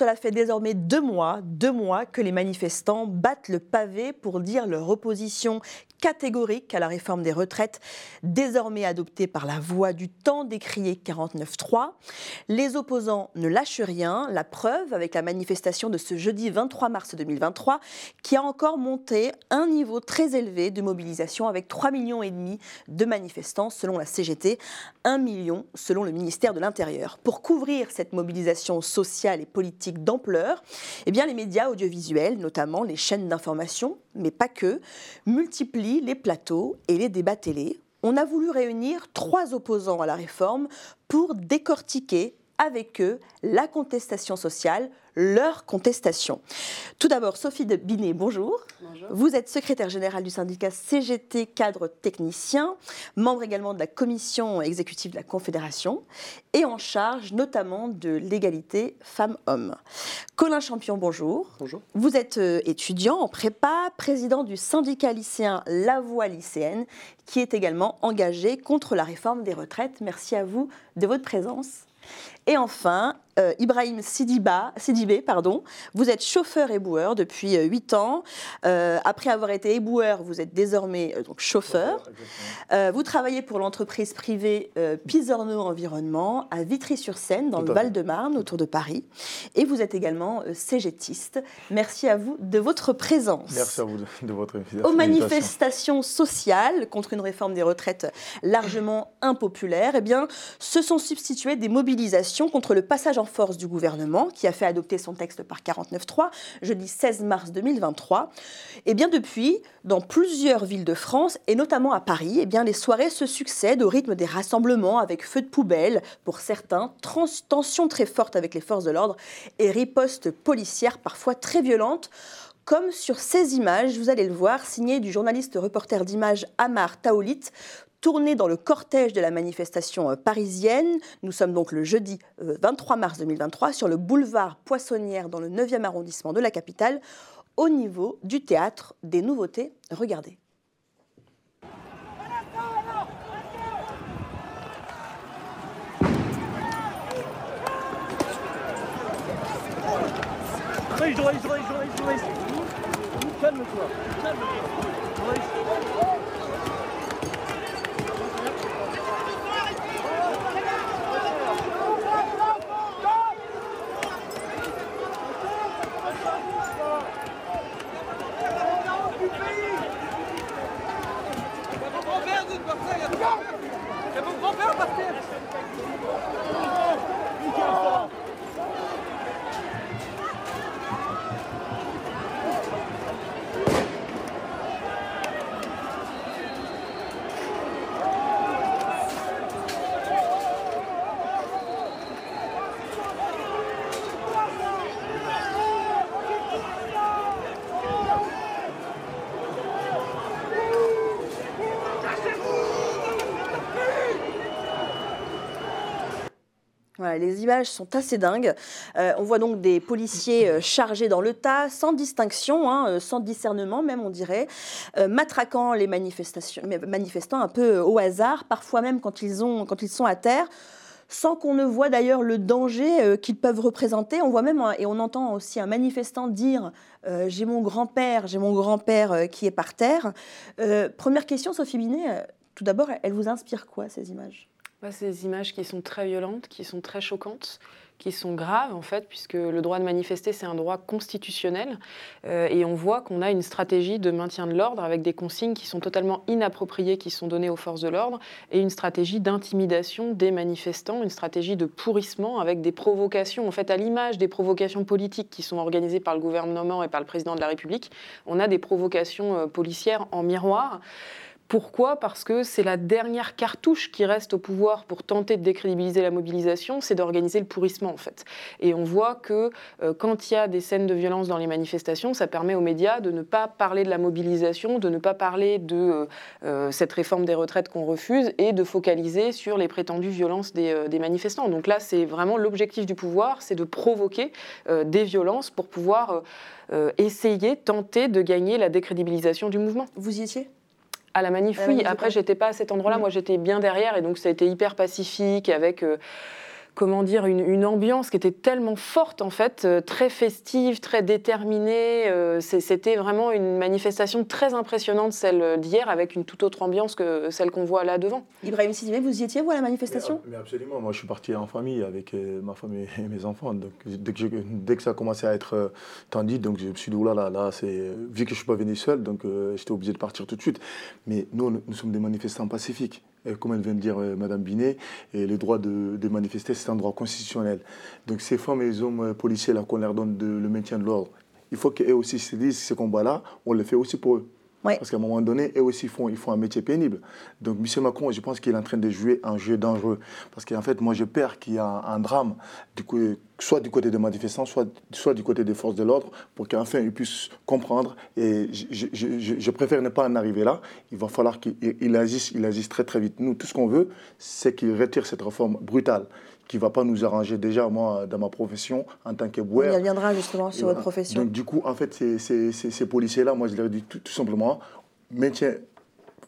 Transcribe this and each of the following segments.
Cela fait désormais deux mois, deux mois que les manifestants battent le pavé pour dire leur opposition catégorique à la réforme des retraites, désormais adoptée par la voix du temps décrié 49-3. Les opposants ne lâchent rien, la preuve avec la manifestation de ce jeudi 23 mars 2023, qui a encore monté un niveau très élevé de mobilisation avec 3,5 millions et demi de manifestants selon la CGT, 1 million selon le ministère de l'Intérieur. Pour couvrir cette mobilisation sociale et politique d'ampleur, eh bien les médias audiovisuels, notamment les chaînes d'information, mais pas que, multiplient les plateaux et les débats télé. On a voulu réunir trois opposants à la réforme pour décortiquer avec eux la contestation sociale, leur contestation. Tout d'abord, Sophie de Binet, bonjour. bonjour. Vous êtes secrétaire générale du syndicat CGT Cadre Technicien, membre également de la commission exécutive de la Confédération et en charge notamment de l'égalité femmes-hommes. Colin Champion, bonjour. Bonjour. Vous êtes euh, étudiant en prépa, président du syndicat lycéen La Voix lycéenne, qui est également engagé contre la réforme des retraites. Merci à vous de votre présence. Et enfin, euh, Ibrahim Sidiba, Sidibé, pardon, vous êtes chauffeur éboueur depuis 8 euh, ans. Euh, après avoir été éboueur, vous êtes désormais donc chauffeur. vous travaillez pour l'entreprise privée Pisorno Environnement à Vitry-sur-Seine, dans le Val-de-Marne, autour de Paris. Et vous êtes également cégétiste. Merci à vous de votre présence. Merci à vous de, votre invitation. Aux manifestations sociales contre une réforme des retraites largement impopulaire, eh bien, se sont substituées des mobilisations contre le passage en force du gouvernement, qui a fait adopter son texte par 49.3, jeudi 16 mars 2023. Et bien depuis, dans plusieurs villes de France, et notamment à Paris, et bien les soirées se succèdent au rythme des rassemblements avec feux de poubelle pour certains, tensions très fortes avec les forces de l'ordre et ripostes policières parfois très violentes comme sur ces images, vous allez le voir, signées du journaliste reporter d'images Amar Taolit, tourné dans le cortège de la manifestation euh, parisienne. Nous sommes donc le jeudi 23 euh, mars 2023 sur le boulevard Poissonnière dans le 9e arrondissement de la capitale, au niveau du théâtre des nouveautés. Regardez. C'est mon grand-père par terre les images sont assez dingues. Euh, on voit donc des policiers euh, chargés dans le tas, sans distinction, hein, euh, sans discernement même, on dirait, matraquant les manifestants un peu au hasard, parfois même quand ils, sont à terre sans qu'on ne voit d'ailleurs le danger qu'ils peuvent représenter. On voit même, et on entend aussi un manifestant dire J'ai mon grand-père, j'ai mon grand-père qui est par terre. première question, Sophie Binet, tout d'abord, elle vous inspire quoi, ces images? Bah, ces images qui sont très violentes, qui sont très choquantes, qui sont graves en fait, puisque le droit de manifester c'est un droit constitutionnel, euh, et on voit qu'on a une stratégie de maintien de l'ordre avec des consignes qui sont totalement inappropriées, qui sont données aux forces de l'ordre, et une stratégie d'intimidation des manifestants, une stratégie de pourrissement avec des provocations, en fait à l'image des provocations politiques qui sont organisées par le gouvernement et par le président de la République, on a des provocations euh, policières en miroir. Pourquoi? Parce que c'est la dernière cartouche qui reste au pouvoir pour tenter de décrédibiliser la mobilisation, c'est d'organiser le pourrissement en fait. Et on voit que euh, quand il y a des scènes de violence dans les manifestations, ça permet aux médias de ne pas parler de la mobilisation, de ne pas parler de euh, euh, cette réforme des retraites qu'on refuse et de focaliser sur les prétendues violences des, des manifestants. Donc là, c'est vraiment l'objectif du pouvoir, c'est de provoquer des violences pour pouvoir essayer, tenter de gagner la décrédibilisation du mouvement. Vous y étiez? À la manif, oui. Après, j'étais pas à cet endroit-là. Mm. Moi, j'étais bien derrière et donc ça a été hyper pacifique avec. Euh, comment dire, une, ambiance qui était tellement forte, en fait, euh, très festive, très déterminée. Euh, c'était vraiment une manifestation très impressionnante, celle d'hier, avec une toute autre ambiance que celle qu'on voit là devant. Ibrahim Sidibé, vous y étiez, vous, à la manifestation? Mais, Absolument. Moi, je suis parti en famille avec euh, ma femme et mes enfants. Donc, dès que, dès que ça a commencé à être tendu, donc je me suis dit, là, là, là, c'est, vu que je ne suis pas venu seul, donc j'étais obligé de partir tout de suite. Mais nous, nous sommes des manifestants pacifiques comme elle vient de dire Mme Madame Binet, et le droit de, manifester, c'est un droit constitutionnel. Donc ces femmes et les hommes euh, policiers là qu'on leur donne le maintien de l'ordre, il faut qu'eux aussi se disent ce combat-là, on le fait aussi pour eux. Parce qu'à un moment donné, eux aussi font, ils font un métier pénible. Donc M. Macron, je pense qu'il est en train de jouer un jeu dangereux. Parce qu'en fait, moi, je perds qu'il y a un, drame, du coup, soit du côté des manifestants, soit, soit du côté des forces de l'ordre, pour qu'enfin ils puissent comprendre. Et je, je, préfère ne pas en arriver là. Il va falloir qu'il agisse, il agisse très très vite. Nous, tout ce qu'on veut, c'est qu'il retire cette réforme brutale qui ne va pas nous arranger déjà, moi, dans ma profession, en tant que On y reviendra justement sur votre profession. Donc, du coup, en fait, ces, ces, ces policiers-là, moi, je leur dis tout, tout simplement, maintien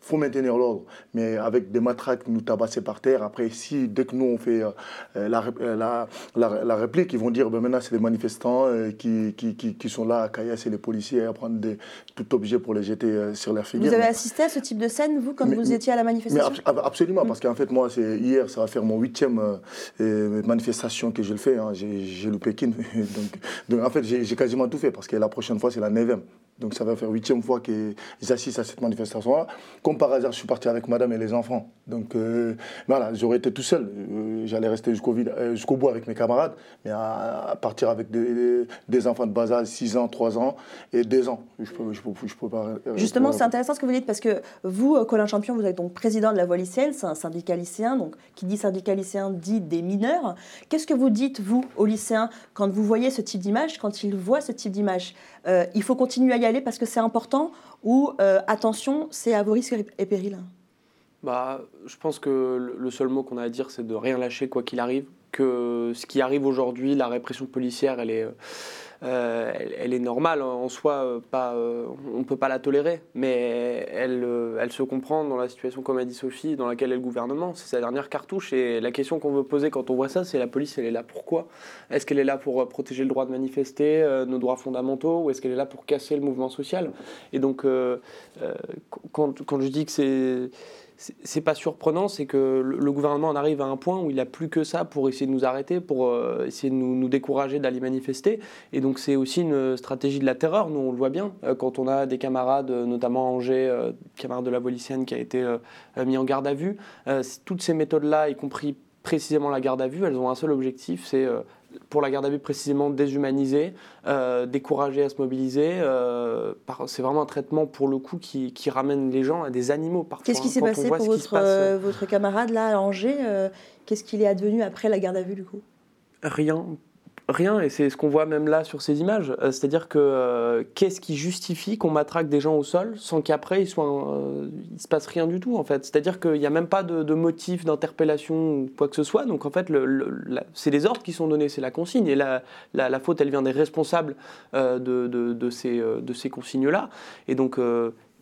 faut maintenir l'ordre, mais avec des matraques nous tabasser par terre. Après, si dès que nous on fait euh, euh, la, la, la, réplique, ils vont dire ben maintenant c'est les manifestants euh, qui, qui, qui, sont là à caillasser les policiers à prendre des, tout objet pour les jeter sur leur figure. Vous avez assisté à ce type de scène, vous, quand vous étiez à la manifestation? Absolument, parce qu'en fait, moi, c'est hier, ça va faire mon huitième manifestation que je le fais. Hein. J'ai le Pékin. donc, donc, en fait, j'ai quasiment tout fait, parce que la prochaine fois, c'est la neuvième. Donc ça va faire huitième fois que j'assiste à cette manifestation-là. Comme par hasard, je suis parti avec madame et les enfants. Donc euh, voilà, j'aurais été tout seul. Euh, j'allais rester jusqu'au euh, jusqu'au bout avec mes camarades. Mais à, partir avec des, enfants de bas âge, 6 ans, 3 ans et 2 ans. Je peux, je peux, pas, Justement, c'est intéressant ce que vous dites parce que vous, Colin Champion, vous êtes donc président de la Voix lycéenne, c'est un syndicat lycéen. Donc qui dit syndicat lycéen dit des mineurs. Qu'est-ce que vous dites, vous, aux lycéens, quand vous voyez ce type d'image, quand ils voient ce type d'image? Il faut continuer à y aller parce que c'est important ou euh, attention, c'est à vos risques et périls? Bah, Je pense que le seul mot qu'on a à dire, c'est de rien lâcher quoi qu'il arrive. Que ce qui arrive aujourd'hui, la répression policière, elle est, euh, elle, est normale en soi, euh, pas, euh, on ne peut pas la tolérer, mais elle, elle se comprend dans la situation, comme a dit Sophie, dans laquelle est le gouvernement. C'est sa dernière cartouche. Et la question qu'on veut poser quand on voit ça, c'est la police, elle est là pourquoi Est-ce qu'elle est là pour protéger le droit de manifester, nos droits fondamentaux, ou est-ce qu'elle est là pour casser le mouvement social? Et donc, quand, quand je dis que c'est c'est pas surprenant, c'est que le gouvernement en arrive à un point où il n'a plus que ça pour essayer de nous arrêter, pour euh, essayer de nous, décourager d'aller manifester. Et donc c'est aussi une stratégie de la terreur, nous on le voit bien, euh, quand on a des camarades, euh, notamment Angers, camarade de la Volicienne qui a été mis en garde à vue. toutes ces méthodes-là, y compris précisément la garde à vue, elles ont un seul objectif, c'est pour la garde à vue précisément déshumaniser, euh, décourager à se mobiliser. Euh, c'est vraiment un traitement pour le coup qui, ramène les gens à des animaux parfois. Qu'est-ce qui s'est passé pour votre, euh, votre, camarade là à Angers Qu'est-ce qu'il est advenu après la garde à vue du coup? Rien, Rien, et c'est ce qu'on voit même là sur ces images. Euh, c'est-à-dire que euh, qu'est-ce qui justifie qu'on matraque des gens au sol sans qu'après il, soit, euh, il se passe rien du tout en fait C'est-à-dire qu'il n'y a même pas de, motif d'interpellation ou quoi que ce soit. Donc en fait, c'est les ordres qui sont donnés, c'est la consigne. Et la, faute, elle vient des responsables de, de, ces, de ces consignes-là. Et donc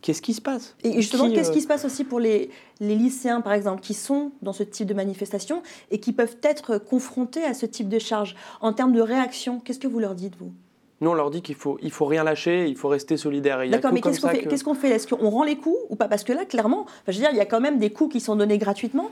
Qu'est-ce qui se passe Et justement, qu'est-ce qui se passe aussi pour les, les, lycéens, par exemple, qui sont dans ce type de manifestation et qui peuvent être confrontés à ce type de charge En termes de réaction, qu'est-ce que vous leur dites, vous? Nous, on leur dit qu'il faut, il faut rien lâcher, il faut rester solidaire. D'accord, mais qu'est-ce qu'on fait, qu'est-ce qu'on fait? Est-ce qu'on rend les coups ou pas? Parce que là, clairement, je veux dire, il y a quand même des coups qui sont donnés gratuitement.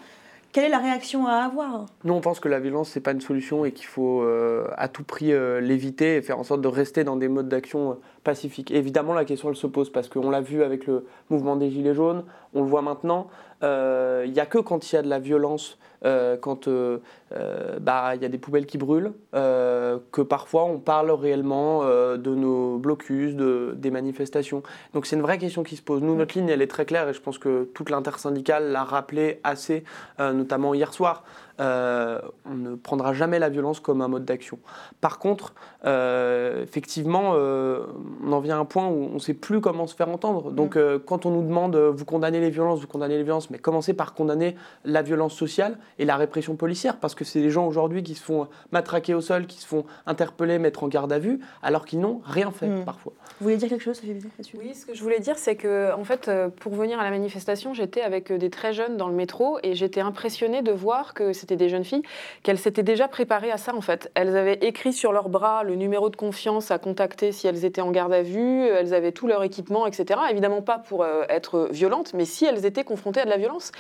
Quelle est la réaction à avoir Nous, on pense que la violence, ce n'est pas une solution et qu'il faut euh, à tout prix euh, l'éviter et faire en sorte de rester dans des modes d'action euh, pacifiques. évidemment, la question, elle se pose parce qu'on l'a vu avec le mouvement des Gilets jaunes, on le voit maintenant. Il n'y a que quand il y a de la violence euh, quand euh, euh, bah, il y a des poubelles qui brûlent, que parfois on parle réellement de nos blocus, de, des manifestations. Donc c'est une vraie question qui se pose. Nous, notre ligne, elle est très claire et je pense que toute l'intersyndicale l'a rappelé assez, notamment hier soir. Euh, on ne prendra jamais la violence comme un mode d'action. Par contre, euh, effectivement, euh, on en vient à un point où on ne sait plus comment se faire entendre. Donc, mm. quand on nous demande, vous condamnez les violences, vous condamnez les violences, mais commencez par condamner la violence sociale et la répression policière, parce que c'est des gens aujourd'hui qui se font matraquer au sol, qui se font interpeller, mettre en garde à vue, alors qu'ils n'ont rien fait mm. parfois. Vous voulez dire quelque chose, Sophie Oui, ce que je voulais dire, c'est que, en fait, pour venir à la manifestation, j'étais avec des très jeunes dans le métro et j'étais impressionnée de voir que c'était des jeunes filles, qu'elles s'étaient déjà préparées à ça en fait. Elles avaient écrit sur leur bras le numéro de confiance à contacter si elles étaient en garde à vue, elles avaient tout leur équipement, etc. Évidemment pas pour euh, être violentes, mais si elles étaient confrontées à de la violence.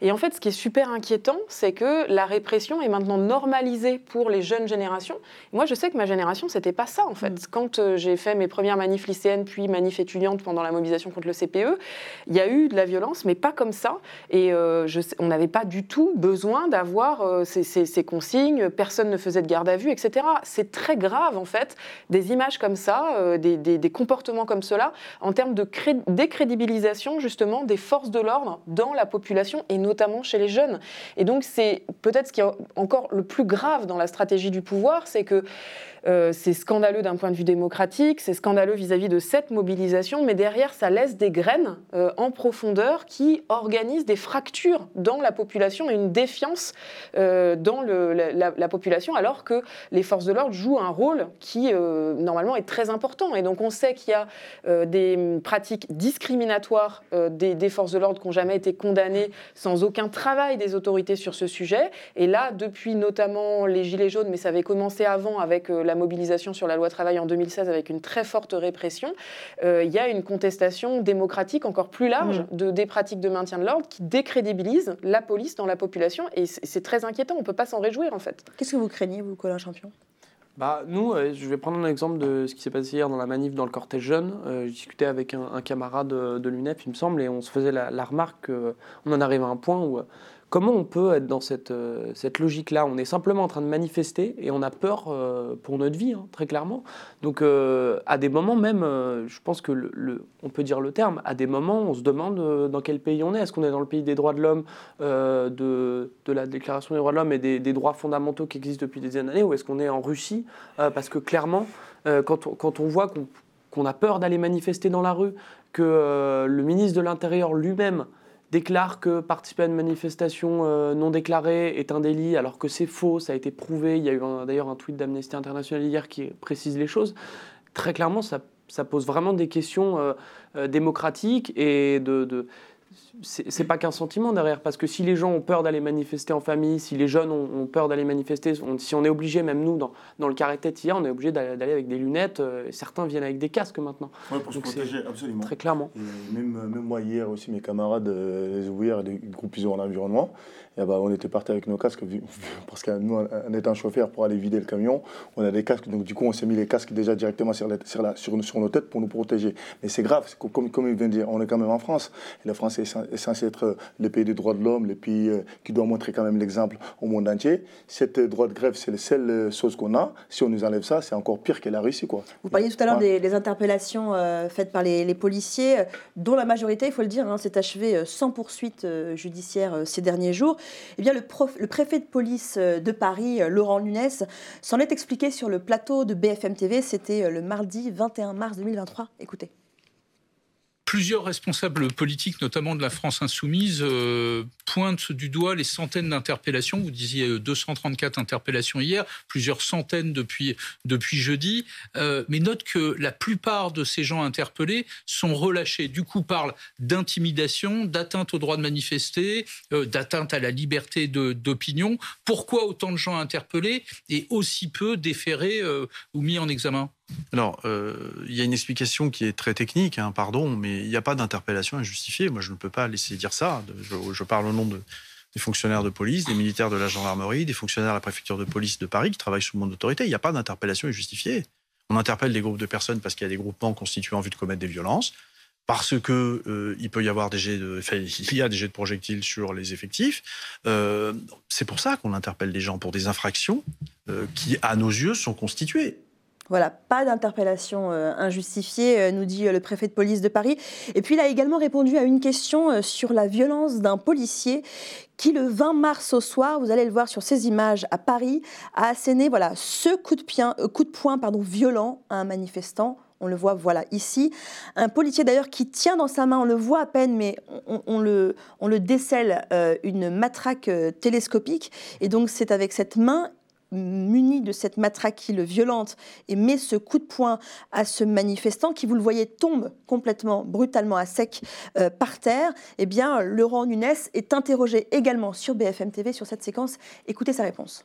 Et en fait, ce qui est super inquiétant, c'est que la répression est maintenant normalisée pour les jeunes générations. moi, je sais que ma génération, c'était pas ça en fait. Mm. Quand euh, j'ai fait mes premières manifs lycéennes, puis manifs étudiantes pendant la mobilisation contre le CPE, il y a eu de la violence, mais pas comme ça. Et euh, je on n'avait pas du tout besoin d'avoir euh, ces, consignes, personne ne faisait de garde à vue, etc. C'est très grave, en fait, des images comme ça, euh, des, comportements comme cela, en termes de décrédibilisation, justement, des forces de l'ordre dans la population, et notamment chez les jeunes. Et donc, c'est peut-être ce qui est encore le plus grave dans la stratégie du pouvoir, c'est que euh, c'est scandaleux d'un point de vue démocratique, c'est scandaleux vis-à-vis de cette mobilisation, mais derrière, ça laisse des graines euh, en profondeur qui organisent des fractures dans la population et une défiance euh, dans la, population, alors que les forces de l'ordre jouent un rôle qui, normalement, est très important. Et donc, on sait qu'il y a des pratiques discriminatoires des, des, forces de l'ordre qui n'ont jamais été condamnées sans aucun travail des autorités sur ce sujet. Et là, depuis notamment les Gilets jaunes, mais ça avait commencé avant avec la mobilisation sur la loi travail en 2016 avec une très forte répression, euh, il y a une contestation démocratique encore plus large mm. de, des pratiques de maintien de l'ordre qui décrédibilisent la police dans la population. Et c'est très inquiétant, on ne peut pas s'en réjouir en fait. Qu'est-ce que vous craignez, vous, Colin Champion? Bah, nous, euh, je vais prendre un exemple de ce qui s'est passé hier dans la manif dans le cortège jeune. Euh, je discutais avec un, camarade de, l'UNEF, il me semble, et on se faisait la, la remarque qu'on en arrive à un point où Comment on peut être dans cette, euh, cette logique-là? On est simplement en train de manifester et on a peur euh, pour notre vie, hein, très clairement. Donc, euh, à des moments même, je pense que on peut dire le terme, à des moments, on se demande dans quel pays on est. Est-ce qu'on est dans le pays des droits de l'homme, de, la Déclaration des droits de l'homme et des, droits fondamentaux qui existent depuis des années, ou est-ce qu'on est en Russie? Parce que clairement, quand on voit qu'on a peur d'aller manifester dans la rue, que le ministre de l'Intérieur lui-même déclare que participer à une manifestation euh, non déclarée est un délit, alors que c'est faux, ça a été prouvé. Il y a eu d'ailleurs un tweet d'Amnesty International hier qui précise les choses. Très clairement, ça, pose vraiment des questions euh, euh, démocratiques et de c'est pas qu'un sentiment derrière, parce que si les gens ont peur d'aller manifester en famille, si les jeunes ont, peur d'aller manifester, si on est obligé, même nous, dans, dans le carré tête hier, on est obligé d'aller avec des lunettes, euh, certains viennent avec des casques maintenant. Oui, pour se protéger, absolument. Très clairement. même, même, moi, hier aussi, mes camarades, euh, les ouvriers du groupe ISO en environnement, et bah, on était partis avec nos casques, parce que nous, en étant chauffeur pour aller vider le camion, on a des casques, donc du coup, on s'est mis les casques déjà directement sur, sur, la, sur, sur, nos têtes pour nous protéger. Mais c'est grave, comme, comme il vient de dire, on est quand même en France, et la France est est censé être euh, le pays des droits de l'homme, le pays euh, qui doit montrer quand même l'exemple au monde entier. Cette euh, droit de grève, c'est la seule chose qu'on a. Si on nous enlève ça, c'est encore pire qu'elle a réussi. Quoi. Vous parliez tout à l'heure des, interpellations faites par les, policiers, dont la majorité, il faut le dire, hein, s'est achevée sans poursuite judiciaire ces derniers jours. Eh bien, le, le préfet de police de Paris, Laurent Nunes, s'en est expliqué sur le plateau de BFM TV. C'était le mardi 21 mars 2023. Écoutez plusieurs responsables politiques, notamment de la France insoumise, euh, pointent du doigt les centaines d'interpellations. Vous disiez 234 euh, interpellations hier, plusieurs centaines depuis, jeudi, euh, mais note que la plupart de ces gens interpellés sont relâchés. Du coup, parlent d'intimidation, d'atteinte au droit de manifester, d'atteinte à la liberté d'opinion. Pourquoi autant de gens interpellés et aussi peu déférés ou mis en examen? Alors, euh, il y a une explication qui est très technique, hein, pardon, mais il n'y a pas d'interpellation injustifiée. Moi, je ne peux pas laisser dire ça. Je, parle au nom des fonctionnaires de police, des militaires de la gendarmerie, des fonctionnaires de la préfecture de police de Paris qui travaillent sous mon autorité. Il n'y a pas d'interpellation injustifiée. On interpelle des groupes de personnes parce qu'il y a des groupements constitués en vue de commettre des violences, parce que euh, il peut y avoir des jets de, il y a des jets de projectiles sur les effectifs. Euh, c'est pour ça qu'on interpelle des gens pour des infractions qui, à nos yeux, sont constituées. Voilà, pas d'interpellation euh, injustifiée, euh, nous dit euh, le préfet de police de Paris. Et puis il a également répondu à une question sur la violence d'un policier qui, le 20 mars au soir, vous allez le voir sur ces images à Paris, a asséné voilà, ce coup de, coup de poing pardon, violent à un manifestant. On le voit voilà ici. Un policier d'ailleurs qui tient dans sa main, on le voit à peine, mais on, le, on le, décèle une matraque télescopique. Et donc c'est avec cette main muni de cette matraquille violente et met ce coup de poing à ce manifestant qui, vous le voyez, tombe complètement, brutalement à sec euh, par terre, eh bien, Laurent Nunes est interrogé également sur BFM TV sur cette séquence. Écoutez sa réponse.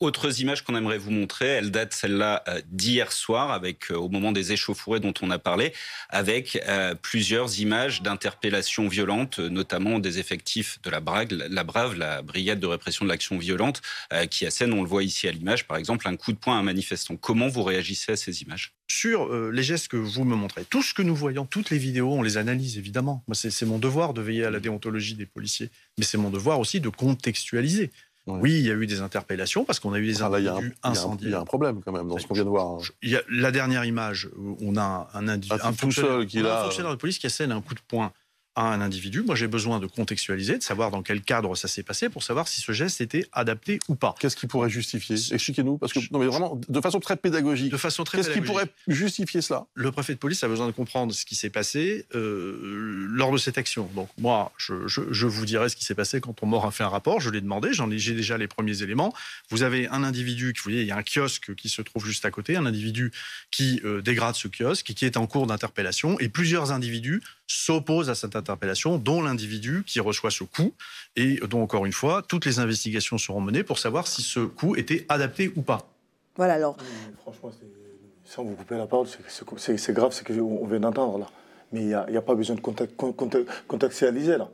Autres images qu'on aimerait vous montrer, elles datent celle-là euh, d'hier soir, avec euh, au moment des échauffourées dont on a parlé, avec euh, plusieurs images d'interpellations violentes, notamment des effectifs de la Brave, la Brave, la brigade de répression de l'action violente, qui assène, on le voit ici à l'image, par exemple, un coup de poing à un manifestant. Comment vous réagissez à ces images? Sur les gestes que vous me montrez. Tout ce que nous voyons, toutes les vidéos, on les analyse évidemment. C'est mon devoir de veiller à la déontologie des policiers, mais c'est mon devoir aussi de contextualiser. Oui, il y a eu des interpellations parce qu'on a eu des individus incendiés. Il y a un problème quand même dans ce qu'on vient de voir. Hein. Il y a la dernière image où on a un, individu, un, fonctionnaire, qui un fonctionnaire de police qui assène un coup de poing à un individu. Moi, j'ai besoin de contextualiser, de savoir dans quel cadre ça s'est passé pour savoir si ce geste était adapté ou pas. Qu'est-ce qui pourrait justifier Expliquez-nous, parce que non, mais vraiment de façon très pédagogique. De façon très Qu'est-ce qui pourrait justifier cela Le préfet de police a besoin de comprendre ce qui s'est passé euh, lors de cette action. Donc moi, je, je, vous dirai ce qui s'est passé quand on m'aura fait un rapport. Je l'ai demandé, j'en ai, j'ai déjà les premiers éléments. Vous avez un individu, vous voyez, il y a un kiosque qui se trouve juste à côté, un individu qui euh, dégrade ce kiosque, qui est en cours d'interpellation, et plusieurs individus s'opposent à cette interpellation, dont l'individu qui reçoit ce coup, et dont, encore une fois, toutes les investigations seront menées pour savoir si ce coup était adapté ou pas. Voilà, alors. franchement, sans vous couper la parole, c'est grave ce qu'on vient d'entendre là. Mais il n'y a, pas besoin de contextualiser là.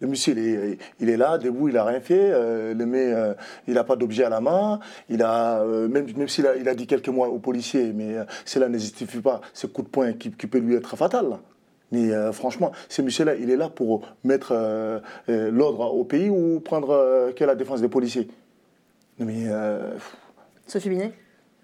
Le monsieur, il est, il est, là, debout, il n'a rien fait. Euh, le mais, euh, il n'a pas d'objet à la main. Il a, euh, même même s'il a, il a dit quelques mois au policier, mais cela ne justifie pas ce coup de poing qui, qui peut lui être fatal. Mais euh, franchement, ce monsieur-là, il est là pour mettre euh, euh, l'ordre au pays ou prendre la défense des policiers? Mais. Sophie Binet?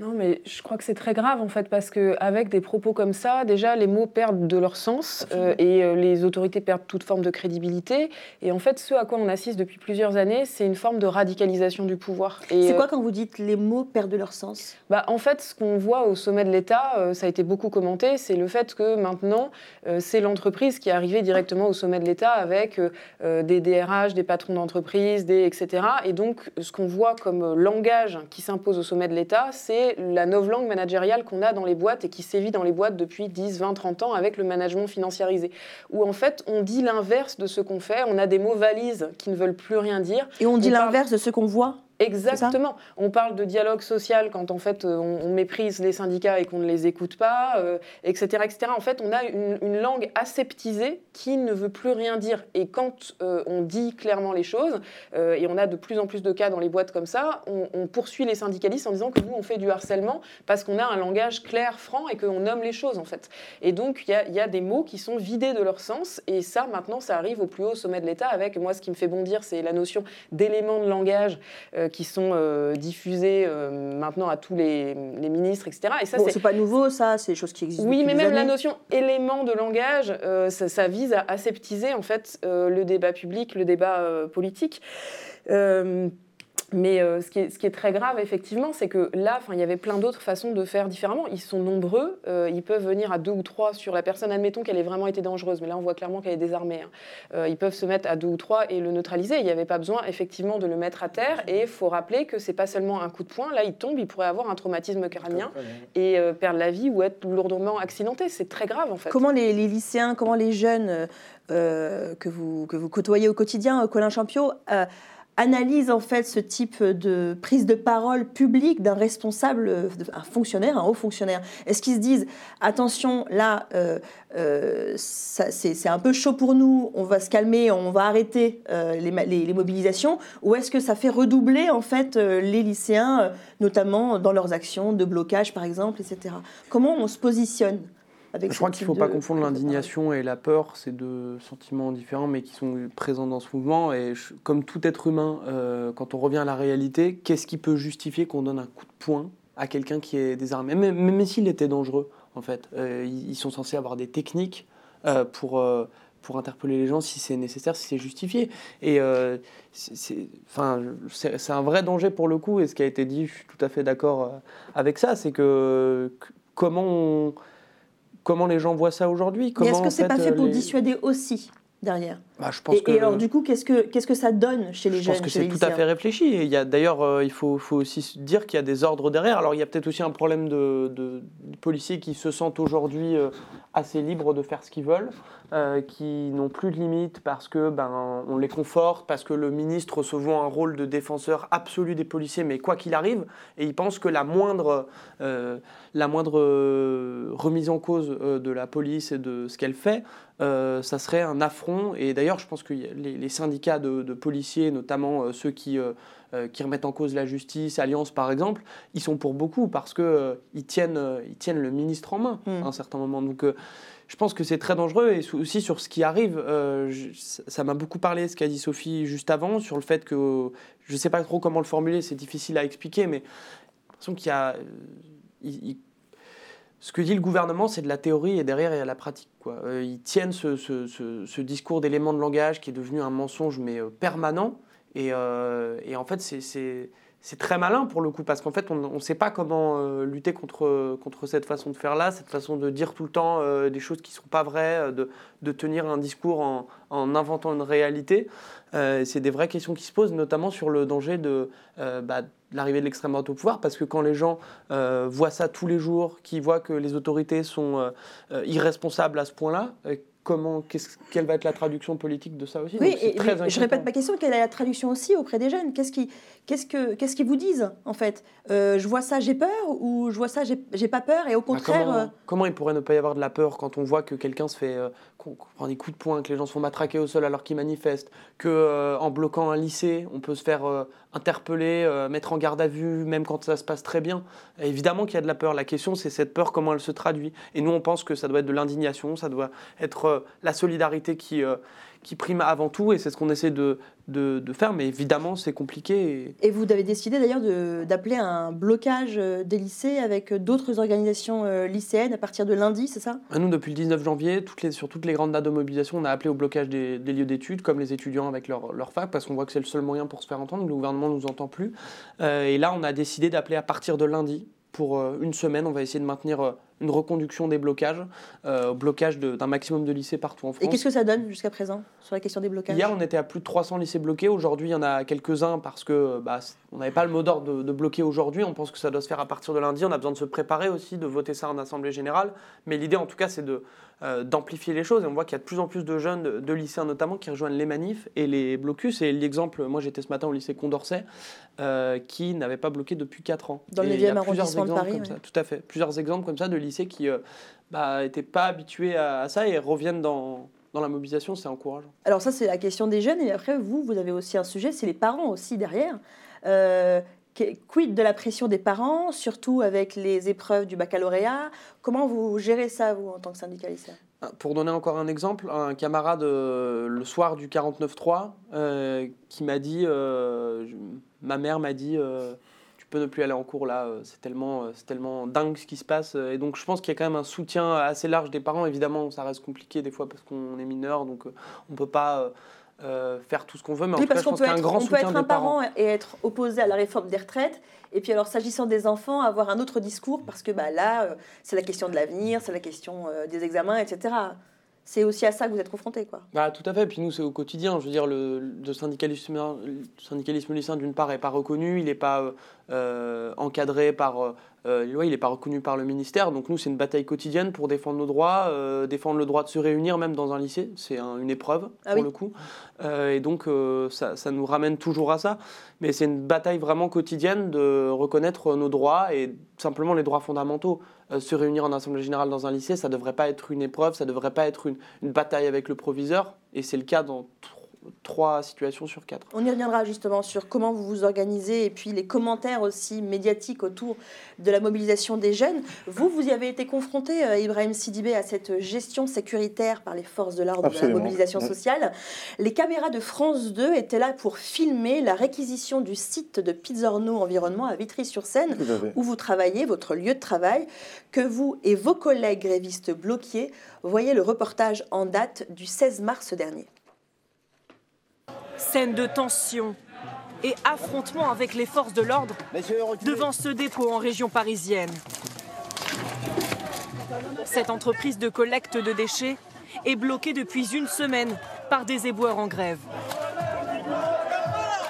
Non, mais je crois que c'est très grave en fait parce que avec des propos comme ça, déjà les mots perdent de leur sens euh, et euh, les autorités perdent toute forme de crédibilité. Et en fait, ce à quoi on assiste depuis plusieurs années, c'est une forme de radicalisation du pouvoir. C'est quoi euh, quand vous dites les mots perdent de leur sens? Bah en fait, ce qu'on voit au sommet de l'État, ça a été beaucoup commenté, c'est le fait que maintenant c'est l'entreprise qui est arrivée directement au sommet de l'État avec des DRH, des patrons d'entreprise, des etc. Et donc ce qu'on voit comme langage qui s'impose au sommet de l'État, c'est la novlangue managériale qu'on a dans les boîtes et qui sévit dans les boîtes depuis 10, 20, 30 ans avec le management financiarisé. Où en fait, on dit l'inverse de ce qu'on fait. On a des mots valises qui ne veulent plus rien dire. Et on dit l'inverse de ce qu'on voit? Exactement. On parle de dialogue social quand en fait euh, on, méprise les syndicats et qu'on ne les écoute pas, etc., euh, etc. En fait, on a une, langue aseptisée qui ne veut plus rien dire. Et quand euh, on dit clairement les choses, et on a de plus en plus de cas dans les boîtes comme ça, on, poursuit les syndicalistes en disant que nous on fait du harcèlement parce qu'on a un langage clair, franc et qu'on nomme les choses en fait. Et donc il y, a des mots qui sont vidés de leur sens. Et ça, maintenant, ça arrive au plus haut sommet de l'État. Avec moi, ce qui me fait bondir, c'est la notion d'éléments de langage qui sont euh, diffusés euh, maintenant à tous les, ministres, etc. Et ça, c'est pas nouveau, ça, c'est des choses qui existent. Oui, mais même la notion élément de langage, euh, ça, vise à aseptiser en fait le débat public, le débat politique. Mais euh, ce, qui est, très grave, effectivement, c'est que là, il y avait plein d'autres façons de faire différemment. Ils sont nombreux, euh, ils peuvent venir à deux ou trois sur la personne. Admettons qu'elle ait vraiment été dangereuse, mais là, on voit clairement qu'elle est désarmée. Hein. Euh, ils peuvent se mettre à deux ou trois et le neutraliser. Il n'y avait pas besoin, effectivement, de le mettre à terre. Et il faut rappeler que c'est pas seulement un coup de poing. Là, il tombe, il pourrait avoir un traumatisme crânien et perdre la vie ou être lourdement accidenté. C'est très grave, en fait. Comment les, lycéens, comment les jeunes que, vous, que vous côtoyez au quotidien, Colin Champion, analyse en fait ce type de prise de parole publique d'un responsable, un fonctionnaire, un haut fonctionnaire Est-ce qu'ils se disent attention, là, euh, euh, c'est un peu chaud pour nous, on va se calmer, on va arrêter euh, les, mobilisations Ou est-ce que ça fait redoubler en fait les lycéens, notamment dans leurs actions de blocage par exemple, etc. Comment on se positionne? Je crois qu'il ne faut pas confondre l'indignation et la peur, c'est deux sentiments différents mais qui sont présents dans ce mouvement. Et comme tout être humain, euh, quand on revient à la réalité, qu'est-ce qui peut justifier qu'on donne un coup de poing à quelqu'un qui est désarmé? Même, même s'il était dangereux, en fait. Euh, ils sont censés avoir des techniques euh, pour, pour interpeller les gens si c'est nécessaire, si c'est justifié. Et c'est un vrai danger pour le coup. Et ce qui a été dit, je suis tout à fait d'accord avec ça, c'est que comment on comment les gens voient ça aujourd'hui? Est-ce que c'est pas fait pour dissuader aussi derrière? Bah, je pense et, que... et alors, du coup, qu'est-ce que, qu'est-ce que ça donne chez les Je jeunes pense que c'est tout à fait réfléchi. Et il y a d'ailleurs, euh, il faut, faut aussi dire qu'il y a des ordres derrière. Alors il y a peut-être aussi un problème de, de- de policiers qui se sentent aujourd'hui euh, assez libres de faire ce qu'ils veulent, euh, qui n'ont plus de limites parce que ben on les conforte, parce que le ministre se voit un rôle de défenseur absolu des policiers, mais quoi qu'il arrive, et il pense que la moindre, la moindre remise en cause de la police et de ce qu'elle fait ça serait un affront. Et d'ailleurs, je pense que les, les syndicats de, de policiers, notamment euh, ceux qui, euh, euh, qui remettent en cause la justice, Alliance par exemple, ils sont pour beaucoup parce qu'ils ils tiennent, ils tiennent le ministre en main Mm. à un certain moment. Donc je pense que c'est très dangereux. Et aussi sur ce qui arrive, euh, je- ça m'a beaucoup parlé, ce qu'a dit Sophie juste avant, sur le fait que je ne sais pas trop comment le formuler, c'est difficile à expliquer, mais j'ai l'impression qu'il y a. il- il- ce que dit le gouvernement, c'est de la théorie et derrière, il y a la pratique. Euh, ils tiennent ce, discours d'éléments de langage qui est devenu un mensonge, mais euh, permanent. Et, euh, et en fait, c'est- très malin pour le coup, parce qu'en fait, on ne sait pas comment lutter contre, cette façon de faire-là, cette façon de dire tout le temps des choses qui ne sont pas vraies, de, tenir un discours en, en inventant une réalité. C'est des vraies questions qui se posent, notamment sur le danger de, bah, l'arrivée de l'extrême droite au pouvoir, parce que quand les gens euh, voient ça tous les jours, qui voient que les autorités sont euh, euh, irresponsables à ce point-là, euh, comment, qu'est-ce- quelle va être la traduction politique de ça aussi? Oui, Donc, c'est et, très mais je répète ma question, quelle est la traduction aussi auprès des jeunes? Qu'est-ce qui, qu'est-ce que, qu'est-ce qu'ils vous disent en fait? Euh, Je vois ça, j'ai peur ou je vois ça, j'ai, pas peur et au Bah, contraire. comment, euh, comment il pourrait ne pas y avoir de la peur quand on voit que quelqu'un se fait euh, qu'on prend des coups de poing, que les gens se font matraquer au sol alors qu'ils manifestent, que euh, en bloquant un lycée, on peut se faire interpeller, mettre en garde à vue, même quand ça se passe très bien? Et évidemment qu'il y a de la peur. La question, c'est cette peur, comment elle se traduit? Et nous, on pense que ça doit être de l'indignation, ça doit être la solidarité qui, qui prime avant tout, et c'est ce qu'on essaie de, de, de faire. Mais évidemment, c'est compliqué. et- Et vous avez décidé d'ailleurs d'appeler un blocage euh, des lycées avec d'autres organisations euh, lycéennes à partir de lundi, c'est ça? Nous, depuis le 19 janvier, toutes les, sur toutes les grandes dates de mobilisation, on a appelé au blocage des, des lieux d'études, comme les étudiants avec leur, leur fac, parce qu'on voit que c'est le seul moyen pour se faire entendre. Le gouvernement ne nous entend plus. Euh, et là, on a décidé d'appeler à partir de lundi. Pour euh, une semaine, on va essayer de maintenir euh, une reconduction des blocages, euh, blocage d'un maximum de lycées partout en France. Et qu'est-ce que ça donne jusqu'à présent sur la question des blocages? Hier, on était à plus de 300 lycées bloqués. Aujourd'hui, il y en a quelques-uns parce que bah, on n'avait pas le mot d'ordre de, de bloquer aujourd'hui. On pense que ça doit se faire à partir de lundi. On a besoin de se préparer aussi, de voter ça en assemblée générale. Mais l'idée, en tout cas, c'est de euh, d'amplifier les choses. Et on voit qu'il y a de plus en plus de jeunes, de, de lycéens notamment, qui rejoignent les manifs et les blocus. Et l'exemple, moi, j'étais ce matin au lycée Condorcet, euh, qui n'avait pas bloqué depuis 4 ans. Dans le Et il y a 9e plusieurs arrondissement de exemples Paris, comme ouais. ça. Tout à fait. Plusieurs exemples comme ça de lycées qui n'étaient bah, étaient pas habitués à, à ça et reviennent dans, dans la mobilisation. C'est encourageant. Alors ça, c'est la question des jeunes. Et après, vous, vous avez aussi un sujet, c'est les parents aussi derrière. Euh, quid de la pression des parents, surtout avec les épreuves du baccalauréat? Comment vous gérez ça, vous, en tant que syndicaliste? Pour donner encore un exemple, un camarade euh, le soir du 49.3 euh, qui m'a dit, euh, ma mère m'a dit, euh, peux ne plus aller en cours là, euh, c'est tellement, euh, c'est tellement dingue ce qui se passe. Et donc je pense qu'il y a quand même un soutien assez large des parents. Évidemment, ça reste compliqué des fois parce qu'on est mineur, donc euh, on ne peut pas euh, euh, faire tout ce qu'on veut. Mais en Oui, tout cas, parce je qu'on pense peut, qu'il y a un être, grand on peut être un des parents. parent et être opposé à la réforme des retraites. Et puis alors, s'agissant des enfants, avoir un autre discours, parce que bah, là, euh, c'est la question de l'avenir, c'est la question euh, des examens, etc. C'est aussi à ça que vous êtes confrontés, quoi. Bah, tout à fait. Puis nous, c'est au quotidien. Je veux dire, le, le syndicalisme, le syndicalisme lycéen, d'une part, n'est pas reconnu. Il n'est pas euh, encadré par. Euh, il n'est pas reconnu par le ministère. Donc nous, c'est une bataille quotidienne pour défendre nos droits, euh, défendre le droit de se réunir, même dans un lycée. C'est un- une épreuve, Ah pour oui. le coup. Euh, et donc, ça, ça nous ramène toujours à ça. Mais c'est une bataille vraiment quotidienne de reconnaître nos droits et simplement les droits fondamentaux. Euh, se réunir en assemblée générale dans un lycée, ça ne devrait pas être une épreuve, ça ne devrait pas être une, une bataille avec le proviseur. Et c'est le cas dans trois situations sur quatre. On y reviendra justement sur comment vous vous organisez et puis les commentaires aussi médiatiques autour de la mobilisation des jeunes. Vous, vous y avez été confronté, euh, Ibrahim Sidibé, à cette gestion sécuritaire par les forces de l'ordre de la mobilisation Oui. sociale. Les caméras de France 2 étaient là pour filmer la réquisition du site de Pizzorno Environnement à Vitry-sur-Seine où vous travaillez, votre lieu de travail, que vous et vos collègues grévistes bloquiés voyez le reportage en date du 16 mars dernier. Scène de tension et affrontement avec les forces de l'ordre devant ce dépôt en région parisienne. Cette entreprise de collecte de déchets est bloqué depuis une semaine par des éboueurs en grève.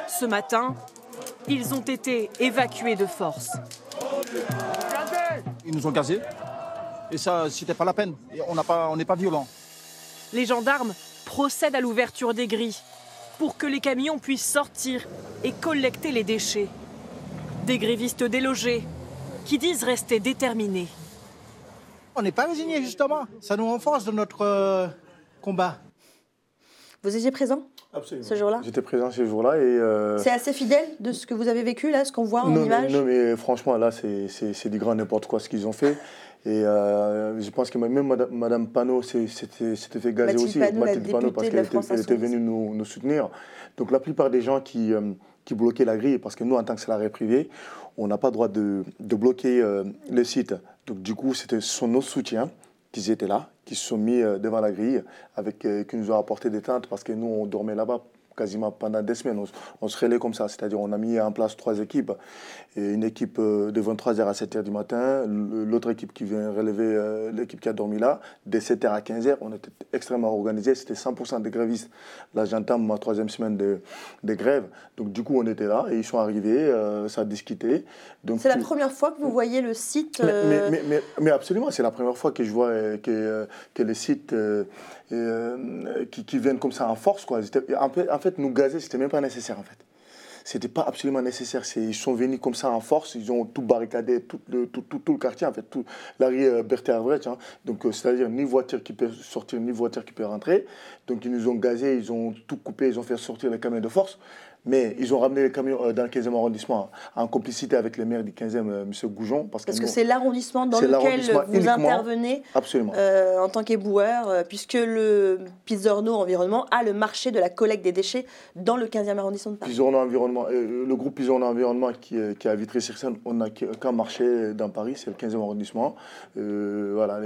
Ce matin, ils ont été évacués de force. Ils nous ont gazés. Et ça, c'était pas la peine. On n'est pas, pas violent. Les gendarmes procèdent à l'ouverture des grilles pour que les camions puissent sortir et collecter les déchets. Des grévistes délogés qui disent rester déterminés. On n'est pas résignés, justement. Ça nous renforce de notre euh, combat. Vous étiez présent? Absolument. ce jour-là J'étais présent ce jour-là et. euh, C'est assez fidèle de ce que vous avez vécu là, ce qu'on voit en non, image mais, non, mais franchement, là, c'est- c'est c'est du grand n'importe quoi ce qu'ils ont fait. Et euh, je pense que même Madame, Madame Panot s'était fait gazer Mathilde aussi. Panot, la parce députée de qu'elle était, était venue nous, nous soutenir. Donc la plupart des gens qui, euh, qui bloquaient la grille, parce que nous, en tant que salariés privés, on n'a pas le droit de, de bloquer euh, le site. Donc du coup, c'était ce sont nos soutiens qui étaient là, qui se sont mis euh, devant la grille, avec, euh, qui nous ont apporté des tentes, parce que nous, on dormait là-bas quasiment pendant des semaines. On, se relait comme ça, c'est-à-dire on a mis en place trois équipes. Et une équipe euh, de 23h à 7h du matin, l'autre équipe qui vient relever euh, l'équipe qui a dormi là, de 7h à 15h. On était extrêmement organisés, c'était 100% de grévistes. Là, j'entame ma troisième semaine de, de grève. Donc du coup, on était là et ils sont arrivés, euh, ça a discuté. Donc, C'est la première fois que vous voyez le site. mais, euh, mais, mais, mais- mais absolument, c'est la première fois que je vois que, que les sites euh, euh, qui, viennent comme ça en force. Quoi. En fait, nous gazer, c'était même pas nécessaire. En fait. C'était pas absolument nécessaire. Ils sont venus comme ça en force. Ils ont tout barricadé, tout le, tout, tout, le quartier, en fait, tout, la rue euh, Berthe hein. Donc, euh, c'est-à-dire ni voiture qui peut sortir, ni voiture qui peut rentrer. Donc, ils nous ont gazés, ils ont tout coupé, ils ont fait sortir les camions de force. Mais ils ont ramené les camions euh, dans le 15e arrondissement en complicité avec le maire du 15e, euh, M. Goujon. Parce, Parce que c'est l'arrondissement dans lequel vous intervenez Absolument. euh, en tant qu'éboueur, puisque le Pizzorno Environnement a le marché de la collecte des déchets dans le 15e arrondissement de Paris. Environnement, le groupe Pisorno Environnement qui, est à Vitry-sur-Seine, on n'a qu'un marché dans Paris, c'est le 15e arrondissement, voilà,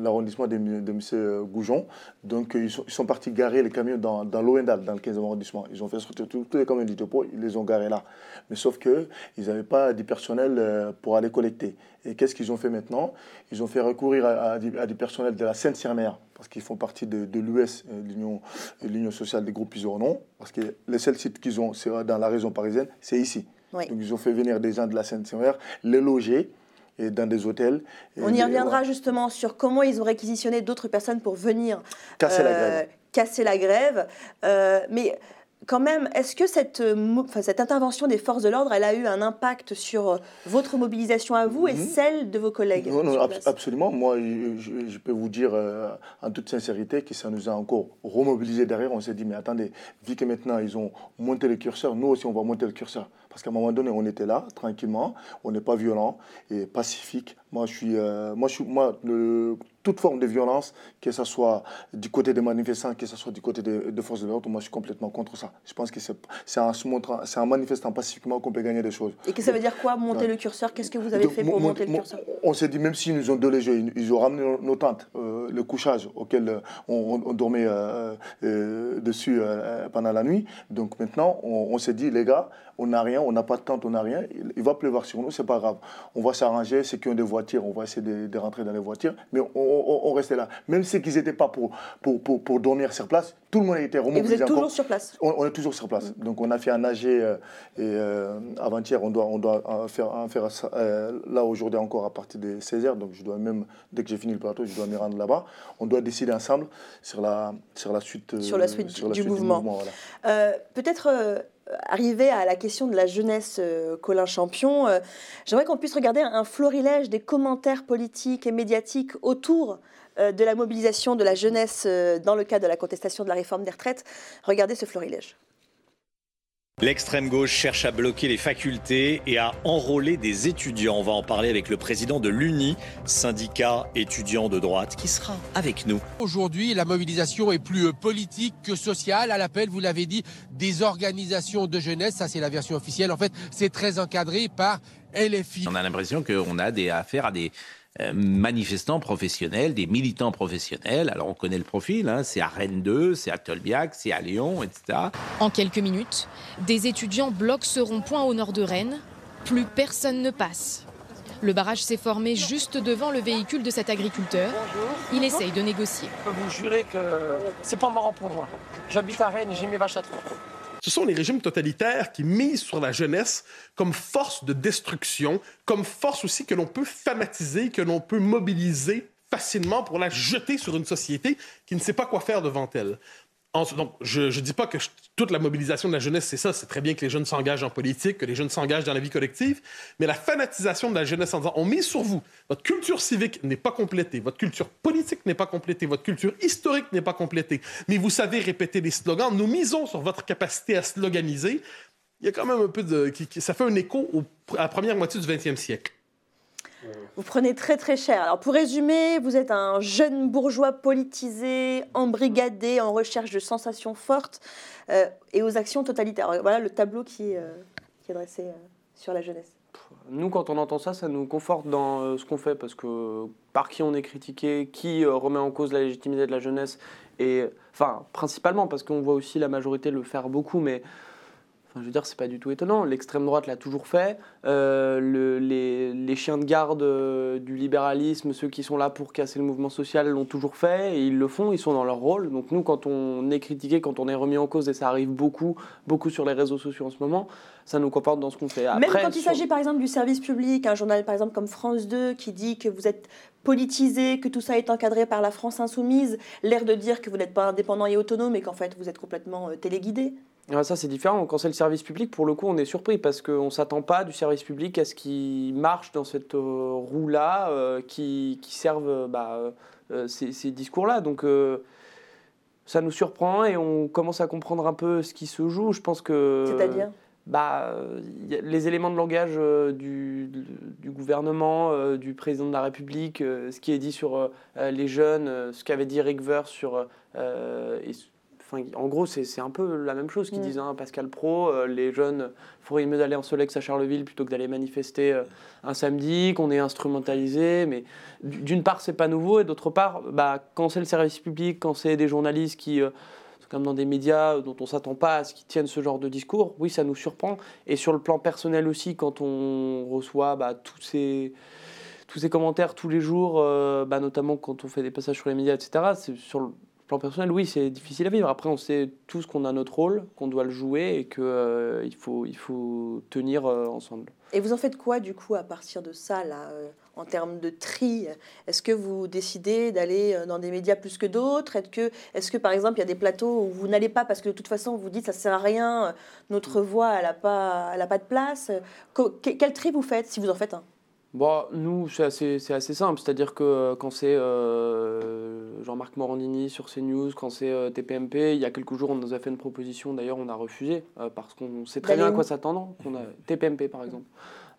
l'arrondissement de, de M. Goujon. Donc ils sont, ils sont partis garer les camions dans, dans l'Oendal, dans le 15e arrondissement. Ils ont fait sortir tous les camions du dépôt, ils les ont garés là. Mais sauf qu'ils n'avaient pas du personnel euh, pour aller collecter. Et qu'est-ce qu'ils ont fait maintenant? Ils ont fait recourir à, à du, à du personnel de la Seine-Saint-Mer, parce qu'ils font partie de, de l'US, euh, l'Union sociale des groupes Pisorno, parce que les seuls sites qu'ils ont, c'est dans la région parisienne, c'est ici. Oui. Donc ils ont fait venir des gens de la Seine-Saint-Mer, les loger et dans des hôtels. On y reviendra justement sur comment ils ont réquisitionné d'autres personnes pour venir casser la euh, grève. casser la grève. Euh, mais quand même, est-ce que cette, euh, enfin, cette intervention des forces de l'ordre, elle a eu un impact sur euh, votre mobilisation à vous et Mhm. celle de vos collègues Non, non, ab- absolument. Moi, je, peux vous dire euh, en toute sincérité que ça nous a encore remobilisé derrière. On s'est dit, mais attendez, vu que maintenant ils ont monté le curseur, nous aussi on va monter le curseur. Parce qu'à un moment donné, on était là, tranquillement, on n'est pas violent et pacifique. Moi, je suis, euh, moi, je suis, moi, le- toute forme de violence, que ce soit du côté des manifestants, que ce soit du côté des, des forces de l'ordre, moi, je suis complètement contre ça. Je pense que c'est en, se montrant- c'est en manifestant pacifiquement qu'on peut gagner des choses. Et que ça veut dire quoi, monter le curseur? Qu'est-ce que vous avez fait pour mon- monter le curseur? On s'est dit, même s'ils nous ont délégé, ils, ils ont ramené nos, tentes, euh, le couchage auquel euh, on, dormait euh, dessus pendant la nuit. Donc maintenant, on, s'est dit, les gars, on n'a rien, on n'a pas de tente, on n'a rien. Il, va pleuvoir sur nous, c'est pas grave. On va s'arranger, ceux qui ont des voitures, on va essayer de, de rentrer dans les voitures, mais on, on- on restait là. Même ceux qui n'étaient pas pour, pour, pour, pour dormir sur place, tout le monde était Et remobilisé. vous êtes encore. toujours sur place On, on est toujours sur place. Donc on a fait un AG euh, et euh, avant-hier, on doit, on doit euh, faire, en faire euh, là aujourd'hui encore à partir de 16h. Donc je dois même, dès que j'ai fini le plateau, je dois me rendre là-bas. On doit décider ensemble sur la, sur la suite, Sur la suite sur la du suite mouvement. voilà. Peut-être arriver à la question de la jeunesse euh, Colin Champion, euh, j'aimerais qu'on puisse regarder un florilège des commentaires politiques et médiatiques autour euh, de la mobilisation de la jeunesse dans le cadre de la contestation de la réforme des retraites. Regardez ce florilège. L'extrême gauche cherche à bloquer les facultés et à enrôler des étudiants. On va en parler avec le président de l'UNI, syndicat étudiant de droite, qui sera avec nous. Aujourd'hui, la mobilisation est plus politique que sociale. À l'appel, vous l'avez dit, des organisations de jeunesse. Ça, c'est la version officielle. En fait, c'est très encadré par LFI. On a l'impression qu'on a des, affaire à des manifestants professionnels, des militants professionnels. Alors on connaît le profil, hein, c'est à Rennes 2, c'est à Tolbiac, c'est à Lyon, etc. En quelques minutes, des étudiants bloquent ce rond-point au nord de Rennes. Plus personne ne passe. Le barrage s'est formé juste devant le véhicule de cet agriculteur. Il essaye de négocier. Je peux vous jurer que c'est pas marrant pour moi. J'habite à Rennes, j'ai mes vaches à trois. Ce sont les régimes totalitaires qui misent sur la jeunesse comme force de destruction, comme force aussi que l'on peut fanatiser, que l'on peut mobiliser facilement pour la jeter sur une société qui ne sait pas quoi faire devant elle. Donc, je ne dis pas que toute la mobilisation de la jeunesse, c'est ça. C'est très bien que les jeunes s'engagent en politique, que les jeunes s'engagent dans la vie collective. Mais la fanatisation de la jeunesse en disant on mise sur vous, votre culture civique n'est pas complétée, votre culture politique n'est pas complétée, votre culture historique n'est pas complétée. Mais vous savez répéter des slogans. Nous misons sur votre capacité à sloganiser. Il y a quand même un peu de. ça fait un écho à la première moitié du 20e siècle. Vous prenez très très cher. Alors pour résumer, vous êtes un jeune bourgeois politisé, embrigadé, en recherche de sensations fortes euh, et aux actions totalitaires. Voilà le tableau qui, euh, qui est dressé euh, sur la jeunesse. Nous, quand on entend ça, ça nous conforte dans ce qu'on fait, parce que par qui on est critiqué, qui remet en cause la légitimité de la jeunesse, et enfin, principalement parce qu'on voit aussi la majorité le faire beaucoup, mais je veux dire, c'est pas du tout étonnant. L'extrême droite l'a toujours fait. Euh, les, chiens de garde euh, du libéralisme, ceux qui sont là pour casser le mouvement social, l'ont toujours fait et ils le font. Ils sont dans leur rôle. Donc nous, quand on est critiqué, quand on est remis en cause, et ça arrive beaucoup, beaucoup sur les réseaux sociaux en ce moment, ça nous comporte dans ce qu'on fait. Même quand il s'agit par exemple du service public, un journal par exemple comme France 2 qui dit que vous êtes politisé, que tout ça est encadré par la France insoumise, l'air de dire que vous n'êtes pas indépendant et autonome et qu'en fait vous êtes complètement euh, téléguidé. Ah, ça, c'est différent. Quand c'est le service public, pour le coup, on est surpris parce qu'on ne s'attend pas du service public à ce qui marche dans cette euh, roue-là, euh, qui, qui servent euh, bah, ces, discours-là. Donc, ça nous surprend et on commence à comprendre un peu ce qui se joue. Je pense que. C'est-à-dire? bah, les éléments de langage du, du, gouvernement, du président de la République, ce qui est dit sur les jeunes, ce qu'avait dit Rick Ver sur en gros, c'est un peu la même chose qu'ils mm. disent. Hein, Pascal Pro, euh, les jeunes, il faudrait mieux d'aller en Solex à Charleville plutôt que d'aller manifester euh, un samedi, qu'on est instrumentalisé. Mais d'une part, c'est pas nouveau, et d'autre part, bah, quand c'est le service public, quand c'est des journalistes qui euh, sont comme dans des médias dont on s'attend pas à ce qu'ils tiennent ce genre de discours, oui, ça nous surprend. Et sur le plan personnel aussi, quand on reçoit bah, tous ces tous ces commentaires tous les jours, bah, notamment quand on fait des passages sur les médias, etc. C'est sur le plan personnel, oui, c'est difficile à vivre. Après, on sait tous qu'on a notre rôle, qu'on doit le jouer et qu'il euh, il faut, il faut tenir euh, ensemble. Et vous en faites quoi, du coup, à partir de ça, là, euh, en termes de tri? Est-ce que vous décidez d'aller dans des médias plus que d'autres? Est-ce que, est que, par exemple, il y a des plateaux où vous n'allez pas parce que de toute façon, vous dites ça sert à rien, notre voix, elle n'a pas, elle a pas de place? Quel tri vous faites, si vous en faites un? Bon, nous, c'est assez, assez, simple. C'est-à-dire que euh, quand c'est euh, Jean-Marc Morandini sur CNews, quand c'est euh, TPMP, il y a quelques jours, on nous a fait une proposition. D'ailleurs, on a refusé parce qu'on sait très bien à quoi s'attendre. a TPMP, par exemple.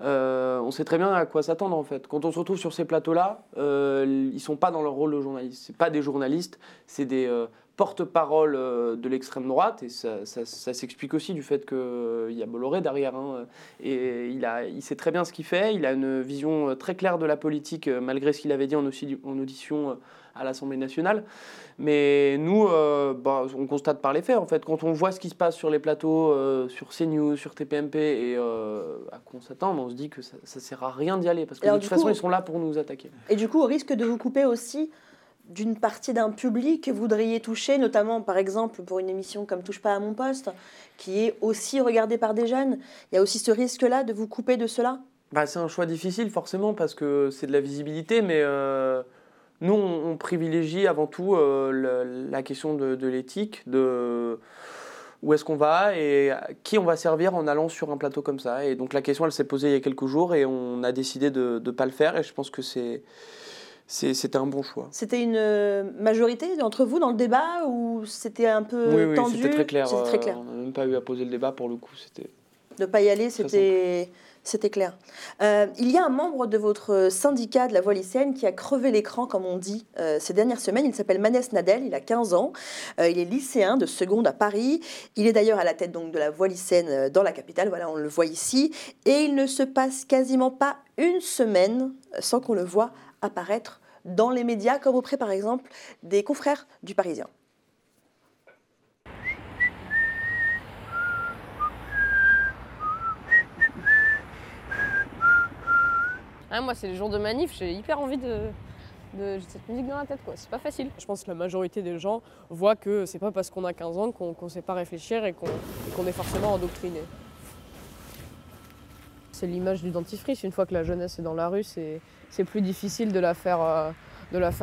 on sait très bien à quoi s'attendre, en fait. Quand on se retrouve sur ces plateaux-là, ils ne sont pas dans leur rôle de journaliste. Ce pas des journalistes, c'est des porte-parole euh, de l'extrême droite, et ça, s'explique aussi du fait qu'il euh, y a Bolloré derrière. Hein, et il, a, il sait très bien ce qu'il fait, il a une vision euh, très claire de la politique, malgré ce qu'il avait dit en, en audition à l'Assemblée nationale. Mais nous, bah, on constate par les faits, en fait. Quand on voit ce qui se passe sur les plateaux, sur CNews, sur TPMP, et à quoi on s'attend, on se dit que ça ne sert à rien d'y aller, parce que de toute façon, ils sont là pour nous attaquer. Et du coup, au risque de vous couper aussi d'une partie d'un public que vous voudriez toucher, notamment par exemple pour une émission comme Touche pas à mon poste, qui est aussi regardée par des jeunes. Il y a aussi ce risque-là de vous couper de cela? Bah, C'est un choix difficile forcément parce que c'est de la visibilité, mais euh, nous on, privilégie avant tout euh, la question de, l'éthique, de où est-ce qu'on va et qui on va servir en allant sur un plateau comme ça. Et donc la question elle s'est posée il y a quelques jours et on a décidé de ne pas le faire. Et je pense que c'est c'était un bon choc. C'était une euh, majorité entre vous dans le débat ou c'était un peu oui, tendu? C'était très clair. Très clair. on n'a même pas eu à poser le débat pour le coup. C'était ne pas y aller, c'était c'était clair. Euh, il y a un membre de votre syndicat de la voie lycéenne qui a crevé l'écran, comme on dit, euh, ces dernières semaines. Il s'appelle Manès Nadel, il a 15 ans. il est lycéen de seconde à Paris. Il est d'ailleurs à la tête donc, de la voie lycéenne dans la capitale, voilà, on le voit ici. Et il ne se passe quasiment pas une semaine sans qu'on le voit apparaître dans les médias, comme auprès par exemple des confrères du Parisien. Ah, moi, c'est les jours de manif, j'ai hyper envie de, cette musique dans la tête, quoi. C'est pas facile. Je pense que la majorité des gens voient que c'est pas parce qu'on a 15 ans qu'on ne sait pas réfléchir et qu'on et qu'on est forcément endoctriné. C'est l'image du dentifrice. Une fois que la jeunesse est dans la rue, c'est plus difficile de la faire, euh,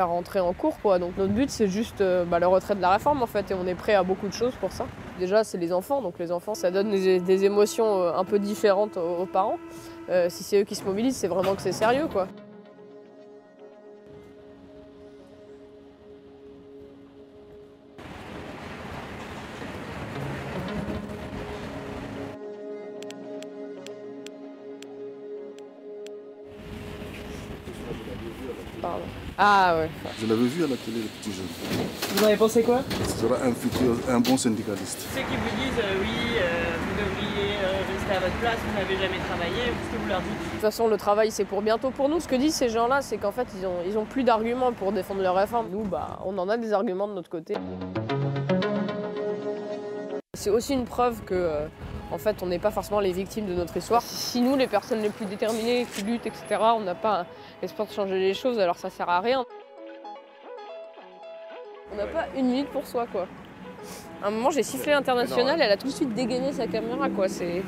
rentrer en cours. Quoi. Donc notre but, c'est juste euh, bah, le retrait de la réforme, en fait, et on est prêt à beaucoup de choses pour ça. Déjà, c'est les enfants. Donc les enfants, ça donne des, émotions euh, un peu différentes aux, parents. Si c'est eux qui se mobilisent, c'est vraiment que c'est sérieux, quoi. Ah ouais. Je l'avais vu à la télé, le petit jeune. Vous en avez pensé quoi? Ce sera un futur, un bon syndicaliste. Ceux qui vous disent euh, oui, euh, vous devriez euh, rester à votre place, vous n'avez jamais travaillé, qu'est-ce que vous leur dites? De toute façon, le travail, c'est pour bientôt pour nous. Ce que disent ces gens-là, c'est qu'en fait, ils ont, ils ont plus d'arguments pour défendre leur réforme. Nous, bah, on en a des arguments de notre côté. C'est aussi une preuve que, euh, en fait, on n'est pas forcément les victimes de notre histoire. Si nous, les personnes les plus déterminées, qui luttent, etc., on n'a pas l'espoir de changer les choses, alors ça sert à rien. On n'a pas une minute pour soi, quoi. À un moment, j'ai sifflé international, elle a tout de suite dégainé sa caméra, quoi. C'est.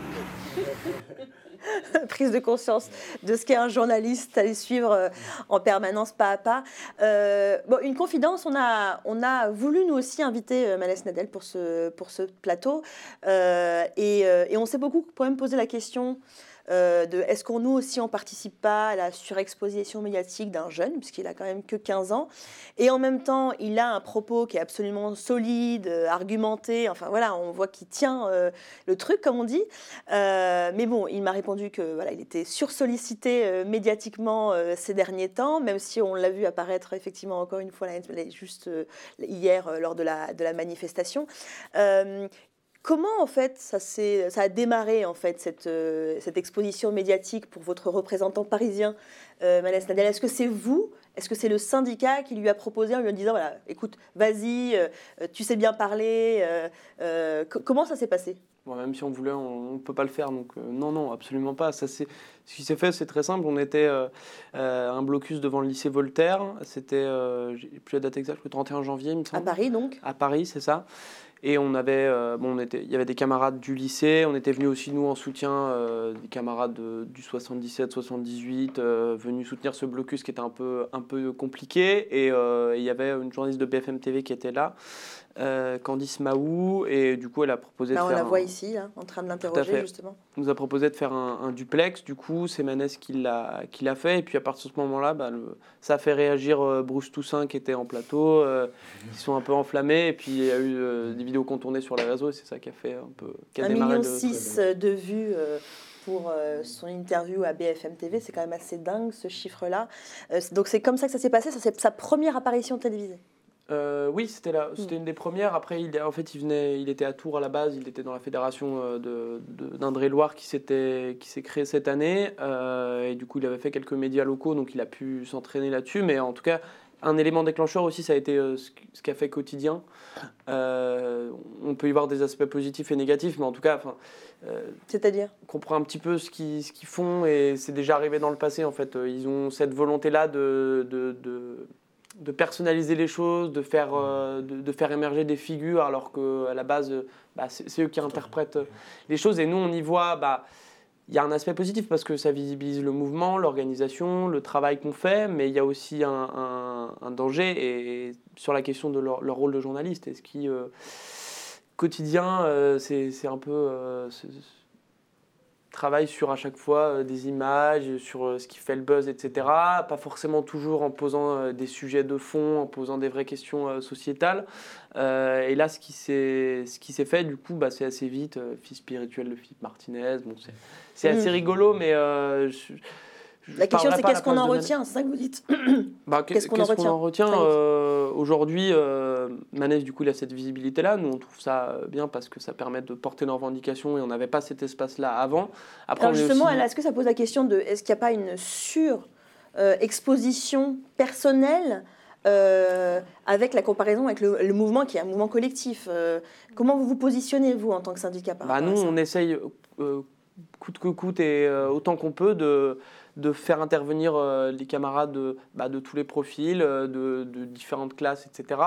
prise de conscience de ce qu'est un journaliste à les suivre euh, en permanence pas à pas. Euh, bon, une confidence, on a, on a voulu nous aussi inviter euh, Manès Nadel pour ce, pour ce plateau euh, et, et on s'est beaucoup quand même posé la question euh, de est-ce qu'on nous aussi on participe pas à la surexposition médiatique d'un jeune puisqu'il a quand même que 15 ans? Et en même temps il a un propos qui est absolument solide, euh, argumenté, enfin voilà on voit qu'il tient euh, le truc comme on dit. Mais bon il m'a répondu que voilà il était sursollicité médiatiquement ces derniers temps même si on l'a vu apparaître effectivement encore une fois juste hier lors de la, de la manifestation Comment en fait ça, ça a démarré en fait cette, euh, cette exposition médiatique pour votre représentant parisien, euh, Manès Nadel? Est-ce que c'est vous? Est-ce que c'est le syndicat qui lui a proposé en lui disant voilà, écoute, vas-y, euh, tu sais bien parler euh, co- Comment ça s'est passé? Bon, même si on voulait, on ne peut pas le faire. Donc non, non, absolument pas. Ça, c'est, ce qui s'est fait, c'est très simple. On était un blocus devant le lycée Voltaire. C'était, j'ai plus la date exacte, le 31 janvier, il me À. Paris donc? À Paris, c'est ça. Et on avait, euh, bon, on était, il y avait des camarades du lycée. On était venus aussi nous en soutien, euh, des camarades de- du 77-78, euh, venus soutenir ce blocus qui était un peu, un peu compliqué. Et il y avait une journaliste de BFM TV qui était là, euh, Candice Mahou, et du coup elle a proposé Là, de On faire la un- voit ici, là, en train de l'interroger justement. nous a proposé de faire un, un duplex. Du coup, c'est Manès qui l'a fait. Et puis à partir de ce moment-là, bah, le- ça a fait réagir euh, Bruce Toussaint qui était en plateau. euh, ils sont un peu enflammés. Et puis il y a eu euh, des vidéos contournées sur les réseaux. Et c'est ça qui a fait un peu. Qui a 1,6 démarré million six de vues euh, pour son interview à BFM TV, c'est quand même assez dingue ce chiffre-là. Donc c'est comme ça que ça s'est passé, ça c'est sa première apparition télévisée. Euh, oui, c'était c'était une des premières. Après, il, en fait, il venait, il était à Tours à la base. Il était dans la fédération euh, d'Indre-et-Loire qui s'était, qui s'est créée cette année. Euh, et du coup, il avait fait quelques médias locaux, donc il a pu s'entraîner là-dessus. Mais en tout cas, un élément déclencheur aussi, ça a été euh, ce, ce qu'a fait quotidien. On peut y voir des aspects positifs et négatifs, mais en tout cas, enfin. C'est-à-dire? on comprend un petit peu ce qu'ils, ce qu'ils font et c'est déjà arrivé dans le passé en fait. Ils ont cette volonté-là de, de, de, de personnaliser les choses, de faire, euh, de, faire émerger des figures alors qu'à la base, bah, c'est, eux qui interprètent euh, les choses et nous on y voit. Bah, il y a un aspect positif parce que ça visibilise le mouvement, l'organisation, le travail qu'on fait, mais il y a aussi un, danger et, sur la question de leur, rôle de journaliste. Est-ce qui euh, quotidien, c'est, un peu travaille sur à chaque fois euh, des images, sur euh, ce qui fait le buzz, etc. Pas forcément toujours en posant euh, des sujets de fond, en posant des vraies questions sociétales. Et là, ce qui s'est ce fait, du coup, bah, c'est assez vite. fils spirituel de Philippe Martinez. Bon, c'est assez rigolo, mais euh, je- je La question c'est qu'est-ce qu'on en retient, c'est ça que vous dites Bah, qu'est- Qu'est-ce qu'on en retient Aujourd'hui, euh, Manès, du coup, il a cette visibilité-là. Nous, on trouve ça euh, bien parce que ça permet de porter nos revendications et on n'avait pas cet espace-là avant. Après, Alors justement, aussi- est-ce que ça pose la question de est-ce qu'il n'y a pas une sur-exposition personnelle euh, avec la comparaison avec le, le mouvement qui est un mouvement collectif Euh, Comment vous vous positionnez, vous, en tant que syndicat par Bah, nous, on essaye euh, coûte que coûte et euh, autant qu'on peut de, de faire intervenir euh, les camarades de, bah, de tous les profils, euh, de, de différentes classes, etc.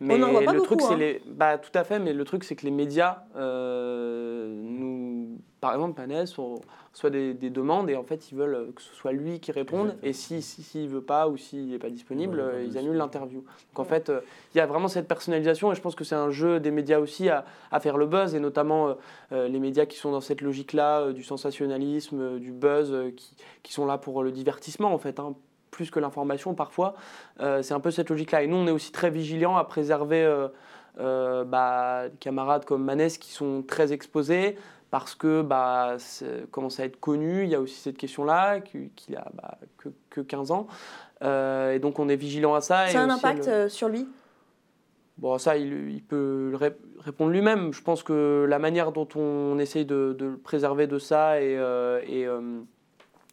Mais le truc, c'est hein. les, bah, tout à fait. Mais le truc, c'est que les médias euh, nous, par exemple, Panès, reçoit des, des demandes et en fait, ils veulent que ce soit lui qui réponde. Et si s'il si, veut pas ou s'il n'est pas disponible, ils annulent l'interview. Donc en fait, euh, il y a vraiment cette personnalisation et je pense que c'est un jeu des médias aussi à, à faire le buzz et notamment euh, euh, les médias qui sont dans cette logique-là euh, du sensationnalisme, euh, du buzz, qui, qui sont là pour le divertissement en fait. hein, plus que l'information parfois, c'est un peu cette logique-là. Et nous, on est aussi très vigilants à préserver euh, bah, des camarades comme Manès qui sont très exposés parce que bah, commence à être connu. Il y a aussi cette question-là, qu'il a bah, que, que 15 ans. Euh, et donc on est vigilant à ça. Ça a un impact le- euh, sur lui? Bon, ça, il, il peut le ré- répondre lui-même. Je pense que la manière dont on essaye de, de le préserver de ça et, euh, et, euh,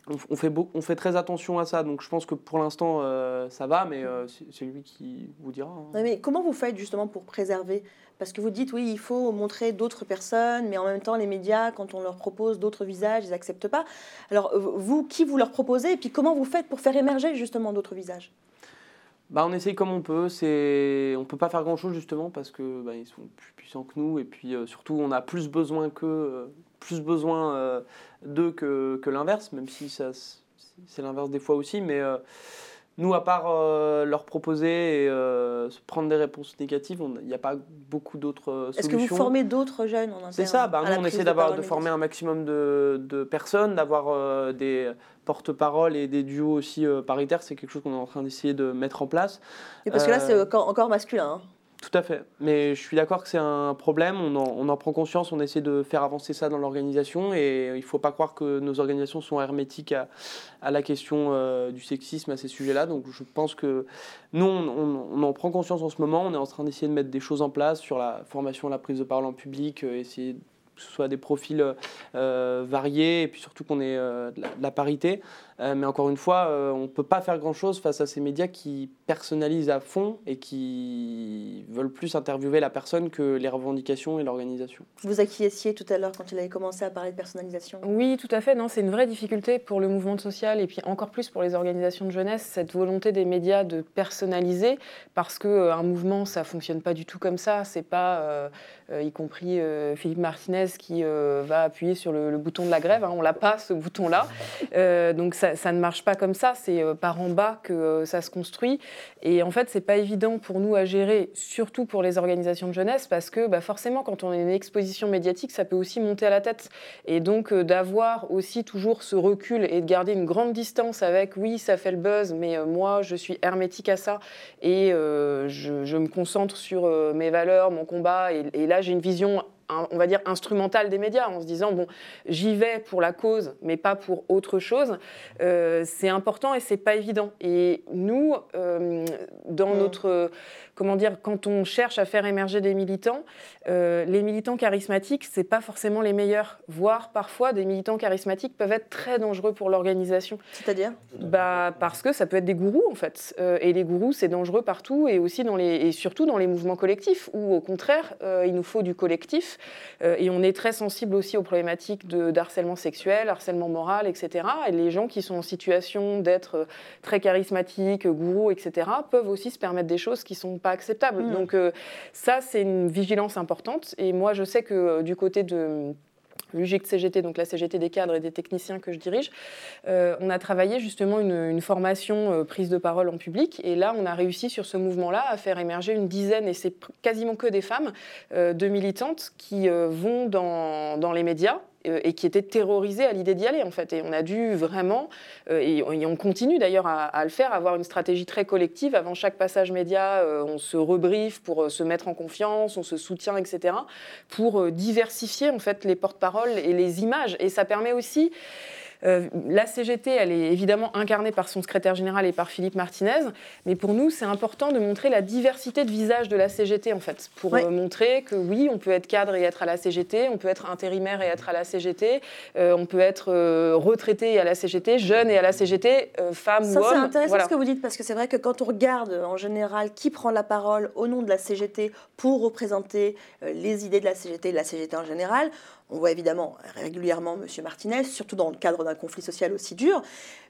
on, fait on fait très attention à ça. Donc je pense que pour l'instant, euh, ça va, mais euh, c'est lui qui vous dira. hein. Mais comment vous faites justement pour préserver? Parce que vous dites, oui, il faut montrer d'autres personnes, mais en même temps, les médias, quand on leur propose d'autres visages, ils n'acceptent pas. Alors, vous, qui vous leur proposez Et puis, comment vous faites pour faire émerger justement d'autres visages? Bah, on essaye comme on peut. C'est, on peut pas faire grand chose justement parce que bah, ils sont plus puissants que nous et puis euh, surtout on a plus besoin que plus besoin euh, d'eux que, que l'inverse, même si ça c'est l'inverse des fois aussi. Mais euh, nous, à part euh, leur proposer et se prendre des réponses négatives, il n'y a pas beaucoup d'autres euh, Est-ce solutions. que vous formez d'autres jeunes en C'est ça, bah, nous on essaie d'avoir de former un maximum de, de personnes, d'avoir des porte-paroles et des duos aussi paritaires, c'est quelque chose qu'on est en train d'essayer de mettre en place. Et Parce que là, c'est encore, encore masculin. hein. Tout à fait. Mais je suis d'accord que c'est un problème. On en, prend conscience. On essaie de faire avancer ça dans l'organisation. Et il ne faut pas croire que nos organisations sont hermétiques à, la question euh, du sexisme, à ces sujets-là. Donc je pense que nous, on en prend conscience en ce moment. On est en train d'essayer de mettre des choses en place sur la formation, la prise de parole en public, euh, essayer que ce soit des profils euh, variés et puis surtout qu'on ait euh, de, la, de la parité. Euh, mais encore une fois, euh, on ne peut pas faire grand-chose face à ces médias qui personnalisent à fond et qui veulent plus interviewer la personne que les revendications et l'organisation. Vous acquiesciez tout à l'heure quand il avait commencé à parler de personnalisation? Oui, tout à fait. Non, c'est une vraie difficulté pour le mouvement social et puis encore plus pour les organisations de jeunesse, cette volonté des médias de personnaliser, parce que euh, un mouvement, ça fonctionne pas du tout comme ça. C'est pas, euh, euh, y compris euh, Philippe Martinez qui euh, va appuyer sur le, bouton de la grève. hein. on l'a pas ce bouton-là, Euh, donc ça, ne marche pas comme ça. C'est euh, par en bas que euh, ça se construit. Et en fait, c'est pas évident pour nous à gérer, surtout pour les organisations de jeunesse, parce que bah, forcément, quand on a une exposition médiatique, ça peut aussi monter à la tête. Et donc, euh, d'avoir aussi toujours ce recul et de garder une grande distance avec, oui, ça fait le buzz, mais euh, moi, je suis hermétique à ça et euh, je, me concentre sur euh, mes valeurs, mon combat. Et, et là, j'ai une vision on va dire instrumentale des médias en se disant bon j'y vais pour la cause mais pas pour autre chose. Euh, c'est important et c'est pas évident. Et nous euh, dans notre euh, comment dire quand on cherche à faire émerger des militants euh, les militants charismatiques c'est pas forcément les meilleurs. Voire parfois des militants charismatiques peuvent être très dangereux pour l'organisation. C'est-à-dire? Bah parce que ça peut être des gourous en fait. Et les gourous c'est dangereux partout et aussi dans les et surtout dans les mouvements collectifs où au contraire il nous faut du collectif et on est très sensible aussi aux problématiques de d'harcèlement sexuel harcèlement moral etc et les gens qui sont en situation d'être euh, très charismatiques gourous etc peuvent aussi se permettre des choses qui sont pas acceptables. Mhm. donc euh, ça c'est une vigilance importante. Et moi je sais que euh, du côté de l'UGIC CGT, donc la CGT des cadres et des techniciens que je dirige, euh, on a travaillé justement une, formation euh, prise de parole en public. Et là, on a réussi sur ce mouvement-là à faire émerger une dizaine, et c'est quasiment que des femmes, euh, de militantes qui vont dans, dans les médias et qui étaient terrorisées à l'idée d'y aller en fait. Et on a dû vraiment, euh, et, on- continue d'ailleurs à, à le faire, avoir une stratégie très collective. Avant chaque passage média, euh, on se rebriefe pour euh, se mettre en confiance, on se soutient, etc. pour euh, diversifier en fait les porte-paroles et les images. Et ça permet aussi euh, la CGT, elle est évidemment incarnée par son secrétaire général et par Philippe Martinez, mais pour nous, c'est important de montrer la diversité de visages de la CGT, en fait, pour Ouais. euh, montrer que oui, on peut être cadre et être à la CGT, on peut être intérimaire et être à la CGT, euh, on peut être retraité et à la CGT, jeune et à la CGT, femme Ça, ou c'est homme. intéressant Voilà. ce que vous dites, parce que c'est vrai que quand on regarde en général qui prend la parole au nom de la CGT pour représenter les idées de la CGT, de la CGT en général, On voit évidemment régulièrement M. Martinez, surtout dans le cadre d'un conflit social aussi dur,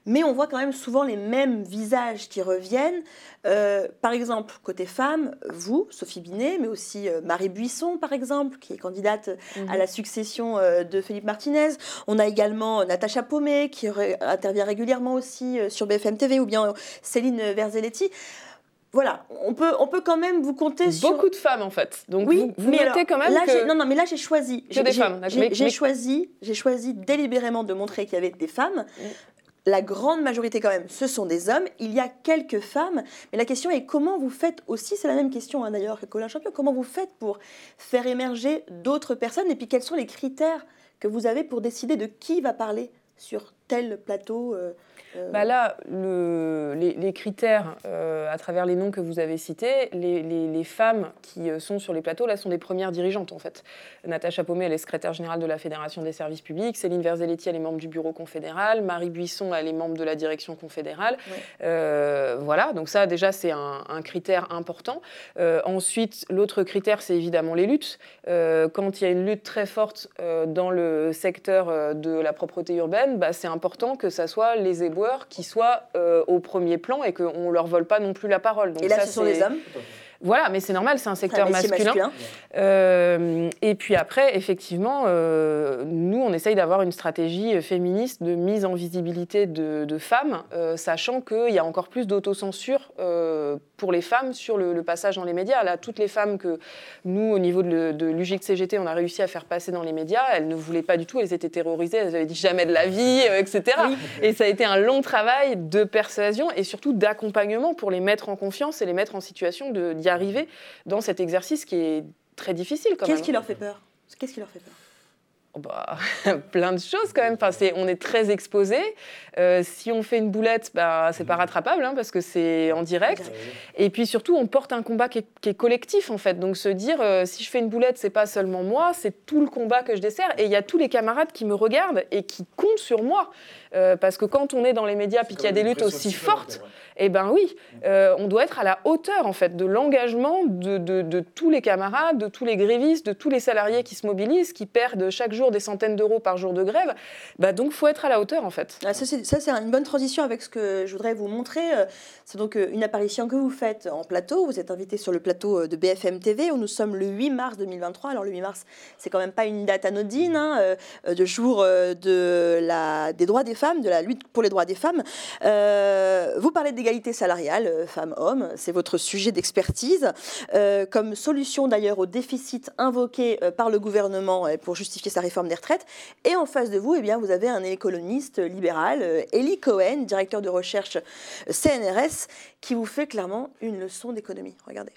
mais on voit quand même souvent les mêmes visages qui reviennent. Euh, par exemple, côté femme, vous, Sophie Binet, mais aussi euh, Marie Buisson, par exemple, qui est candidate Mhm. à la succession euh, de Philippe Martinez. On a également Natacha Paumé, qui intervient régulièrement aussi sur BFM TV, ou bien Céline Verzelletti. Voilà, on peut, on peut quand même vous compter sur... Beaucoup de femmes en fait. Donc Oui, vous, vous mais notez alors, quand même là, que non, non, mais là j'ai choisi. J'ai- des femmes. J'ai Mais- choisi, j'ai choisi délibérément de montrer qu'il y avait des femmes. Mm. La grande majorité quand même, ce sont des hommes. Il y a quelques femmes, mais la question est comment vous faites aussi, c'est la même question hein, d'ailleurs que Colin Champion, comment vous faites pour faire émerger d'autres personnes? Et puis quels sont les critères que vous avez pour décider de qui va parler sur tel plateau euh, euh, Bah là, le- les, les critères, euh, à travers les noms que vous avez cités, les, les- les femmes qui sont sur les plateaux, là, sont des premières dirigeantes, en fait. Natacha Paumé, elle est secrétaire générale de la Fédération des services publics. Céline Verzelletti, elle est membre du bureau confédéral. Marie Buisson, elle est membre de la direction confédérale. Euh, voilà, donc ça, déjà, c'est un, un critère important. Euh, ensuite, l'autre critère, c'est évidemment les luttes. Quand il y a une lutte très forte dans le secteur de la propreté urbaine, bah, c'est important que ça soit les éboueurs qui soient euh, au premier plan et qu'on ne leur vole pas non plus la parole. Donc Et là, ça, ce sont des hommes? Voilà, mais c'est normal, c'est un secteur Un métier masculin. masculin. Euh, et puis après, effectivement, euh, nous, on essaye d'avoir une stratégie féministe de mise en visibilité de, de femmes, euh, sachant qu'il y a encore plus d'autocensure pour les femmes sur le, le passage dans les médias. Là, toutes les femmes que nous, au niveau de, de l'UGIC-CGT, on a réussi à faire passer dans les médias, elles ne voulaient pas du tout, elles étaient terrorisées, elles avaient dit jamais de la vie, etc. Et ça a été un long travail de persuasion et surtout d'accompagnement pour les mettre en confiance et les mettre en situation de- d'y arriver dans cet exercice qui est très difficile. Qu'est-ce qui leur fait peur? Qu'est-ce qui leur fait peur? Bah, plein de choses quand même. Enfin, c'est, on est très exposé. Euh, si on fait une boulette, bah, c'est pas rattrapable hein, parce que c'est en direct. Et puis surtout, on porte un combat qui est, qui est collectif en fait. Donc se dire, euh, si je fais une boulette, c'est pas seulement moi, c'est tout le combat que je desserre. Et il y a tous les camarades qui me regardent et qui comptent sur moi. Euh, parce que quand on est dans les médias puis qu'il y a des luttes aussi fortes, eh ben oui, euh, on doit être à la hauteur en fait de l'engagement de, de- de tous les camarades, de tous les grévistes, de tous les salariés qui se mobilisent, qui perdent chaque jour des centaines d'euros par jour de grève. Bah donc faut être à la hauteur en fait. Ah, ça, c'est une bonne transition avec ce que je voudrais vous montrer. Euh, C'est donc une apparition que vous faites en plateau. Vous êtes invité sur le plateau de BFM TV où nous sommes le 8 mars 2023. Alors le 8 mars, c'est quand même pas une date anodine, hein, de jour de la, des droits des femmes, de la lutte pour les droits des femmes. Euh, vous parlez d'égalité salariale, euh, femmes-hommes, c'est votre sujet d'expertise. Euh, comme solution d'ailleurs au déficit invoqué par le gouvernement pour justifier sa réforme des retraites. Et en face de vous, eh bien, vous avez un économiste libéral, Eli Cohen, directeur de recherche CNRS, qui vous fait clairement une leçon d'économie. Regardez.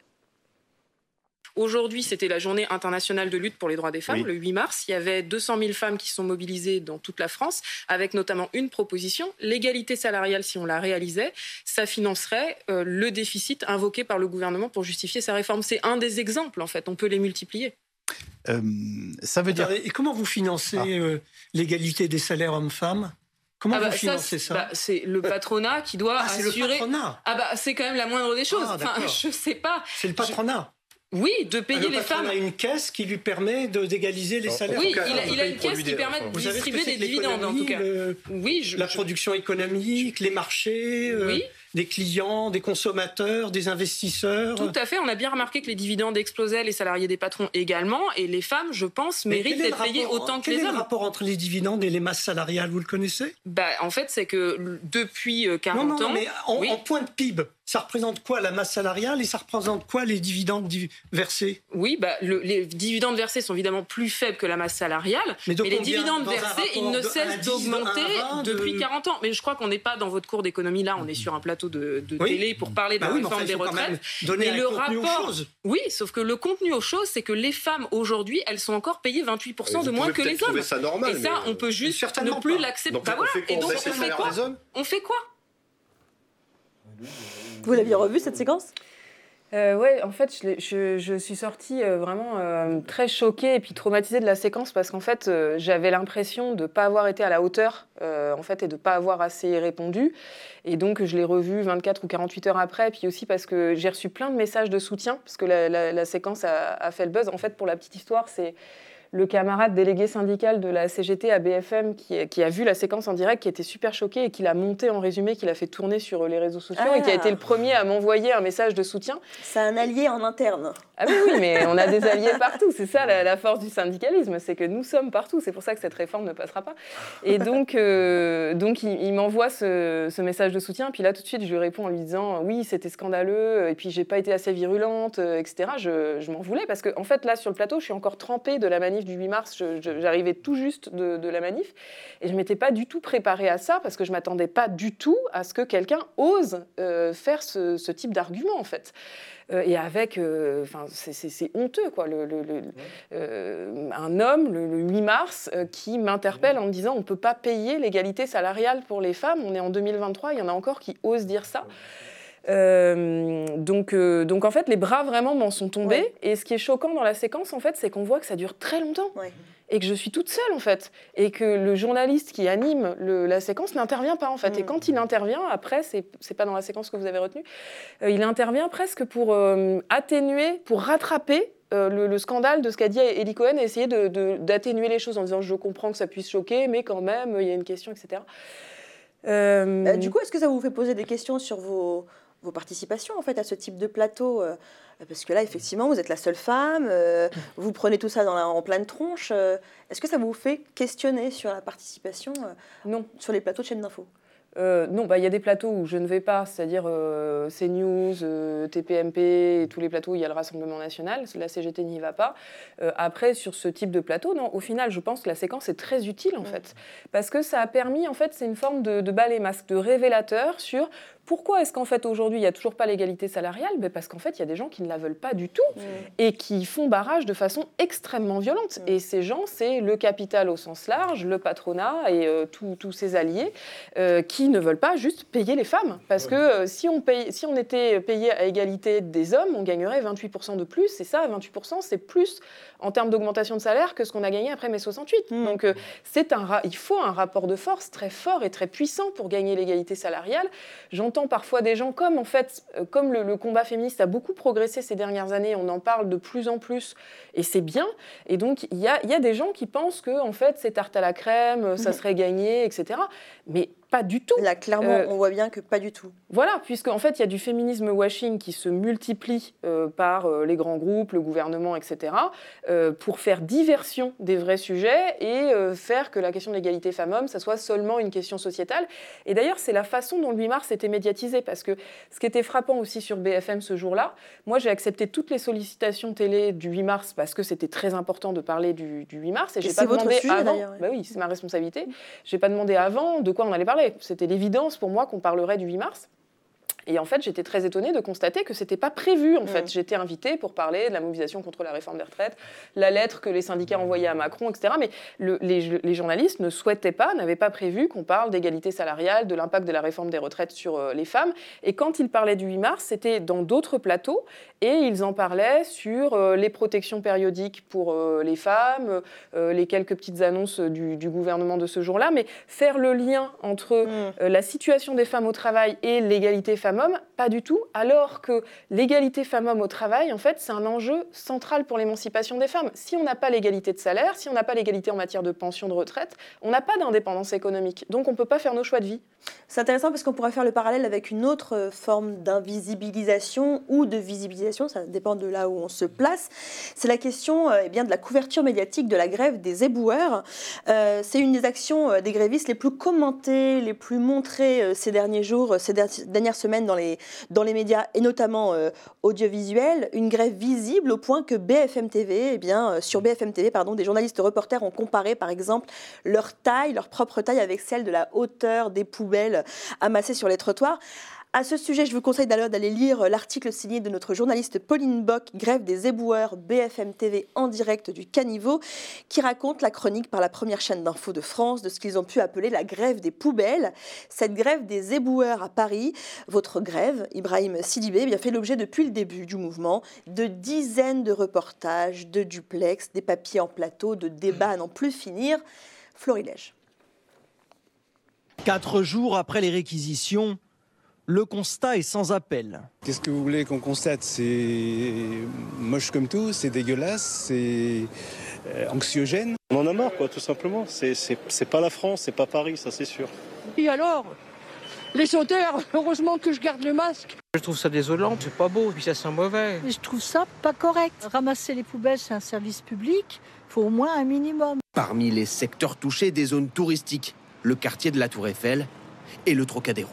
Aujourd'hui, c'était la journée internationale de lutte pour les droits des femmes, Oui. le 8 mars. Il y avait 200 000 femmes qui sont mobilisées dans toute la France, avec notamment une proposition, l'égalité salariale, si on la réalisait, ça financerait euh, le déficit invoqué par le gouvernement pour justifier sa réforme. C'est un des exemples, en fait. On peut les multiplier. Euh, ça veut dire. Et comment vous financez euh, l'égalité des salaires hommes-femmes? Comment Ah bah, vous financez c'est- ça, bah, C'est le patronat qui doit Ah, c'est le assurer. patronat. Ah bah c'est quand même la moindre des choses. Ah, enfin, je sais pas. C'est le patronat. Oui, de payer le les femmes. a une caisse qui lui permet de- d'égaliser les salaires. Oui, il a, il a une caisse qui permet de distribuer des dividendes en tout cas. le- Oui, je- la je- production économique, les marchés, euh, Oui. Des clients, des consommateurs, des investisseurs. Tout à fait, on a bien remarqué que les dividendes explosaient, les salariés des patrons également, et les femmes, je pense, méritent quel d'être payées autant que quel les est le hommes. rapport entre les dividendes et les masses salariales Vous le connaissez? Bah, en fait, c'est que depuis euh, 40 Non, non, ans. mais en, Oui. en point de PIB, ça représente quoi la masse salariale et ça représente quoi les dividendes div- versés? Oui, bah, le- les dividendes versés sont évidemment plus faibles que la masse salariale, Mais les dividendes versés, ils ne de 1 à cessent 10, d'augmenter de 1 à 20, de- depuis 40 ans. Mais je crois qu'on n'est pas dans votre cours d'économie là, on est sur un plateau de, de Oui. télé pour parler de Bah la oui, réforme enfin, des retraites. mais le contenu aux rapport, choses. oui, sauf que le contenu aux choses, c'est que les femmes aujourd'hui, elles sont encore payées 28% de moins que les hommes. ça normal, Et ça, on peut juste certainement ne plus l'accepter. Bah voilà. Et On donc on fait quoi On fait quoi? Vous l'aviez revu cette séquence? Euh, ouais, en fait, je, suis sortie euh, vraiment euh, très choquée et puis traumatisée de la séquence parce qu'en fait, euh, j'avais l'impression de ne pas avoir été à la hauteur en fait, et de ne pas avoir assez répondu. Et donc, je l'ai revu 24 ou 48 heures après. Puis aussi parce que j'ai reçu plein de messages de soutien parce que la, séquence a fait le buzz. En fait, pour la petite histoire, c'est le camarade délégué syndical de la CGT à BFM qui, qui a vu la séquence en direct, qui était super choqué et qui l'a monté en résumé, qui l'a fait tourner sur les réseaux sociaux et qui a Ah. été le premier à m'envoyer un message de soutien. C'est un allié en interne. Ah oui, oui, mais on a des alliés partout. C'est ça la, la force du syndicalisme, c'est que nous sommes partout. C'est pour ça que cette réforme ne passera pas. Et donc, euh, donc il, il m'envoie ce, ce message de soutien. Puis là, tout de suite, je lui réponds en lui disant oui, c'était scandaleux. Et puis j'ai pas été assez virulente, euh, etc. Je, je m'en voulais parce que en fait, là sur le plateau, je suis encore trempée de la manif du 8 mars. J'arrivais tout juste de, de la manif et je m'étais pas du tout préparée à ça parce que je m'attendais pas du tout à ce que quelqu'un ose euh, faire ce, ce type d'argument en fait. Euh, et avec, euh, enfin, c'est- honteux, quoi. Le, le- le- un homme, le, le 8 mars, qui m'interpelle en me disant on ne peut pas payer l'égalité salariale pour les femmes. On est en 2023, il y en a encore qui osent dire ça. Donc, euh, donc en fait, les bras vraiment m'en sont tombés. Et ce qui est choquant dans la séquence, en fait, c'est qu'on voit que ça dure très longtemps. Et que je suis toute seule, en fait. Et que le journaliste qui anime le- la séquence n'intervient pas, en fait. Et quand il intervient, après, c'est pas dans la séquence que vous avez retenue, euh, il intervient presque pour euh, atténuer, pour rattraper euh, le, le scandale de ce qu'a dit Eli Cohen et essayer d'atténuer les choses en disant je comprends que ça puisse choquer, mais quand même, il y a une question, etc. Euh, Euh, du coup, est-ce que ça vous fait poser des questions sur vos, vos participations en fait à ce type de plateau euh, Parce que là, effectivement, vous êtes la seule femme, euh, vous prenez tout ça dans la- en pleine tronche. euh, est-ce que ça vous fait questionner sur la participation Non. sur les plateaux de chaînes d'info? Non, bah, il y a des plateaux où je ne vais pas, c'est-à-dire CNews, TPMP, et tous les plateaux où il y a le Rassemblement national. La CGT n'y va pas. Après, sur ce type de plateau, non, au final, je pense que la séquence est très utile en fait, parce que ça a permis, en fait, c'est une forme de, de balai masque, de révélateur sur pourquoi est-ce qu'en fait aujourd'hui il n'y a toujours pas l'égalité salariale? Ben, Parce qu'en fait, il y a des gens qui ne la veulent pas du tout et qui font barrage de façon extrêmement violente. Et ces gens, c'est le capital au sens large, le patronat et euh, tous ses alliés euh, qui ne veulent pas juste payer les femmes. Parce que euh, si, on paye, si on était payé à égalité des hommes, on gagnerait 28% de plus. Et ça, 28%, c'est plus en termes d'augmentation de salaire que ce qu'on a gagné après mai 68. Donc euh, c'est un il faut un rapport de force très fort et très puissant pour gagner l'égalité salariale. J'entends parfois des gens comme en fait euh, comme le, le combat féministe a beaucoup progressé ces dernières années, on en parle de plus en plus et c'est bien. Et donc il y a, y a des gens qui pensent que en fait c'est tarte à la crème, euh, ça serait gagné, etc. Mais pas du tout. Là, clairement, Euh, on voit bien que pas du tout. voilà, puisqu'en en fait, il y a du féminisme washing qui se multiplie euh, par euh, les grands groupes, le gouvernement, etc., pour faire diversion des vrais sujets et faire que la question de l'égalité femmes-hommes, ça soit seulement une question sociétale. Et d'ailleurs, c'est la façon dont le 8 mars était médiatisé, parce que ce qui était frappant aussi sur BFM ce jour-là, moi j'ai accepté toutes les sollicitations télé du 8 mars parce que c'était très important de parler du, du 8 mars, et Et j'ai pas votre demandé sujet, avant. Bah oui, c'est ma responsabilité. J'ai pas demandé avant de quoi on allait parler. C'était l'évidence pour moi qu'on parlerait du 8 mars. Et en fait, j'étais très étonnée de constater que c'était pas prévu. En fait, j'étais invitée pour parler de la mobilisation contre la réforme des retraites, la lettre que les syndicats envoyaient à Macron, etc. Mais le- les, les journalistes ne souhaitaient pas, n'avaient pas prévu qu'on parle d'égalité salariale, de l'impact de la réforme des retraites sur euh, les femmes. Et quand ils parlaient du 8 mars, c'était dans d'autres plateaux et ils en parlaient sur euh, les protections périodiques pour euh, les femmes, les quelques petites annonces du, du gouvernement de ce jour-là, mais faire le lien entre euh, la situation des femmes au travail et l'égalité femmes-hommes, pas du tout, alors que l'égalité femmes-hommes au travail, en fait, c'est un enjeu central pour l'émancipation des femmes. Si on n'a pas l'égalité de salaire, si on n'a pas l'égalité en matière de pension de retraite, on n'a pas d'indépendance économique, donc on ne peut pas faire nos choix de vie. C'est intéressant parce qu'on pourrait faire le parallèle avec une autre euh, forme d'invisibilisation ou de visibilisation, ça dépend de là où on se place. C'est la question euh, eh bien, de la couverture médiatique de la grève des éboueurs. Euh, c'est une des actions des grévistes les plus commentées, les plus montrées ces derniers jours, ces der- dernières semaines dans les, médias et notamment euh, audiovisuels. Une grève visible au point que BFM TV, eh bien, euh, sur BFM TV, des journalistes reporters ont comparé par exemple leur taille, leur propre taille avec celle de la hauteur des poubelles amassées sur les trottoirs. À ce sujet, je vous conseille d'aller lire l'article signé de notre journaliste Pauline Bock, Grève des éboueurs BFM TV en direct du caniveau, qui raconte la chronique par la première chaîne d'info de France de ce qu'ils ont pu appeler la grève des poubelles. Cette grève des éboueurs à Paris, votre grève, Ibrahim Sidibé, eh bien, fait l'objet depuis le début du mouvement de dizaines de reportages, de duplex, des papiers en plateau, de débats à n'en plus finir. Florilège. Quatre jours après les réquisitions, le constat est sans appel. Qu'est-ce que vous voulez qu'on constate? C'est moche comme tout, c'est dégueulasse, c'est euh, anxiogène? On en a marre, quoi, tout simplement. C'est- C'est c'est pas la France, c'est pas Paris, ça c'est sûr. Et alors? Les odeurs, heureusement que je garde le masque. Je trouve ça désolant, c'est pas beau, puis ça sent mauvais. Je trouve ça pas correct. Ramasser les poubelles, c'est un service public. Il faut au moins un minimum. Parmi les secteurs touchés des zones touristiques, le quartier de la Tour Eiffel et le Trocadéro.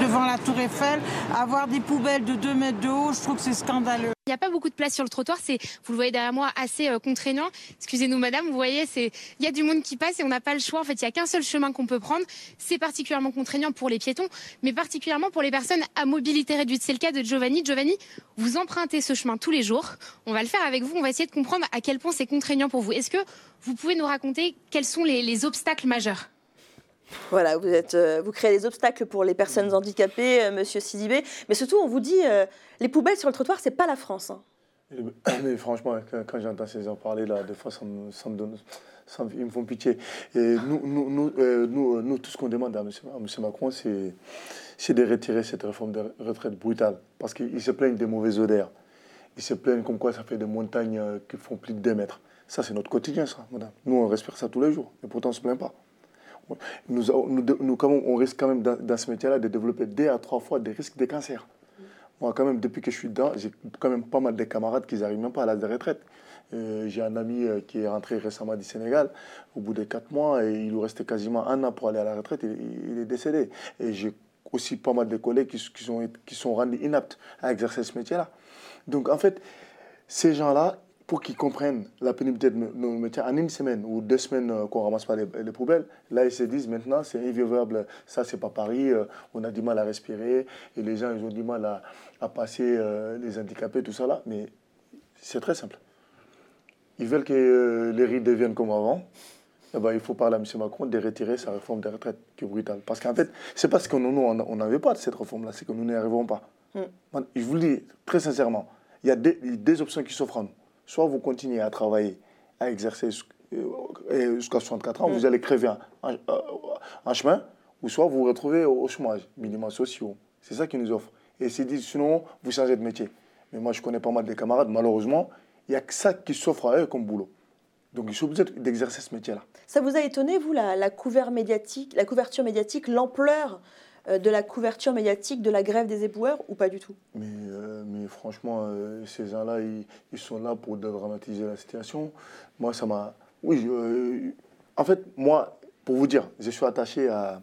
Devant la tour Eiffel, avoir des poubelles de 2 mètres de haut, je trouve que c'est scandaleux. Il n'y a pas beaucoup de place sur le trottoir, c'est, vous le voyez derrière moi, assez euh, contraignant. Excusez-nous madame, vous voyez, c'est, il y a du monde qui passe et on n'a pas le choix. En fait, il n'y a qu'un seul chemin qu'on peut prendre. C'est particulièrement contraignant pour les piétons, mais particulièrement pour les personnes à mobilité réduite. C'est le cas de Giovanni. Giovanni, vous empruntez ce chemin tous les jours. On va le faire avec vous. On va essayer de comprendre à quel point c'est contraignant pour vous. Est-ce que vous pouvez nous raconter quels sont les, les obstacles majeurs? Voilà, vous, êtes, euh, vous créez des obstacles pour les personnes handicapées, euh, monsieur Sidibé. Mais surtout, on vous dit, euh, les poubelles sur le trottoir, c'est pas la France. hein. Mais franchement, quand, j'entends ces gens parler là, des fois, ça me, ça me donne, ça me- ils me font pitié. Et nous, nous, nous, euh, nous, nous, tout ce qu'on demande à M. Macron, c'est, de retirer cette réforme de retraite brutale. Parce qu'ils se plaignent des mauvaises odeurs. Ils se plaignent comme quoi ça fait des montagnes qui font plus de 2 mètres. Ça, c'est notre quotidien, ça, madame. Nous, on respire ça tous les jours. Et pourtant, on ne se plaint pas. Nous, nous, nous, quand on risque quand même dans, ce métier-là de développer deux à trois fois des risques de cancer. Moi, quand même, depuis que je suis dedans, j'ai quand même pas mal de camarades qui n'arrivent même pas à l'âge de retraite. Euh, j'ai un ami euh, qui est rentré récemment du Sénégal. Au bout de quatre mois, et il lui restait quasiment un an pour aller à la retraite. Il, est décédé. Et j'ai aussi pas mal de collègues qui sont, qui sont rendus inaptes à exercer ce métier-là. Donc, en fait, ces gens-là, pour qu'ils comprennent la pénibilité de nos- métiers, en une semaine ou deux semaines euh, qu'on ramasse pas les, les poubelles, là ils se disent maintenant c'est invivable, ça c'est pas Paris, euh, on a du mal à respirer et les gens ils ont du mal à, à passer euh, les handicapés, tout ça là, mais c'est très simple. Ils veulent que les rides deviennent comme avant. Eh ben, il faut parler à M. Macron de retirer sa réforme des retraites, qui est brutale. Parce qu'en fait, c'est parce que nous, nous, on n'avait pas de cette réforme-là, c'est que nous n'y arriverons pas. Mm. Je vous le dis très sincèrement, il y a des, des options qui s'offrent à nous. Soit vous continuez à travailler, à exercer euh, jusqu'à 64 ans, Mm. vous allez crever en, en- euh, chemin, ou soit vous vous retrouvez au, au chômage, minimum sociaux. C'est ça qu'ils nous offrent. Et s'ils disent sinon, vous changez de métier. Mais moi, je connais pas mal de camarades, malheureusement, il n'y a que ça qui s'offre à eux comme boulot. Donc ils sont obligés d'exercer ce métier-là. Ça vous a étonné, vous, la, couverture médiatique, l'ampleur de la couverture médiatique de la grève des éboueurs ou pas du tout? Mais, euh, mais franchement, euh, ces gens-là, ils, ils sont là pour dédramatiser la situation. Moi, ça m'a. Oui, euh, en fait, moi, pour vous dire, je suis attaché à,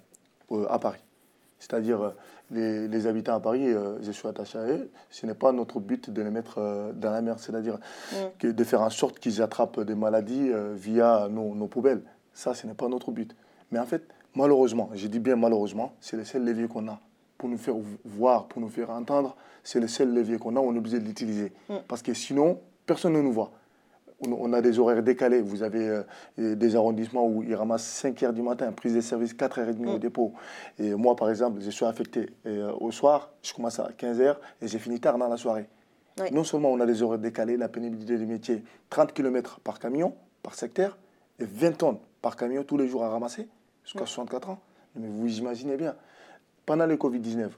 euh, à Paris. C'est-à-dire, euh, les, les habitants à Paris, euh, je suis attaché à eux. Ce n'est pas notre but de les mettre euh, dans la mer, c'est-à-dire que de faire en sorte qu'ils attrapent des maladies euh, via nos, nos poubelles. Ça, ce n'est pas notre but. Mais en fait, malheureusement, je dis bien malheureusement, c'est le seul levier qu'on a pour nous faire voir, pour nous faire entendre. C'est le seul levier qu'on a, on est obligé de l'utiliser. Mm. Parce que sinon, personne ne nous voit. On- a des horaires décalés. Vous avez euh, des arrondissements où ils ramassent 5 heures du matin, prise de service 4h30 au dépôt. Et moi, par exemple, je suis affecté et, euh, au soir, je commence à 15h et j'ai fini tard dans la soirée. Oui. Non seulement on a des horaires décalés, la pénibilité du métier, 30 km par camion, par secteur, et 20 tonnes par camion tous les jours à ramasser, jusqu'à 64 ans. Mais vous imaginez bien, pendant le Covid-19,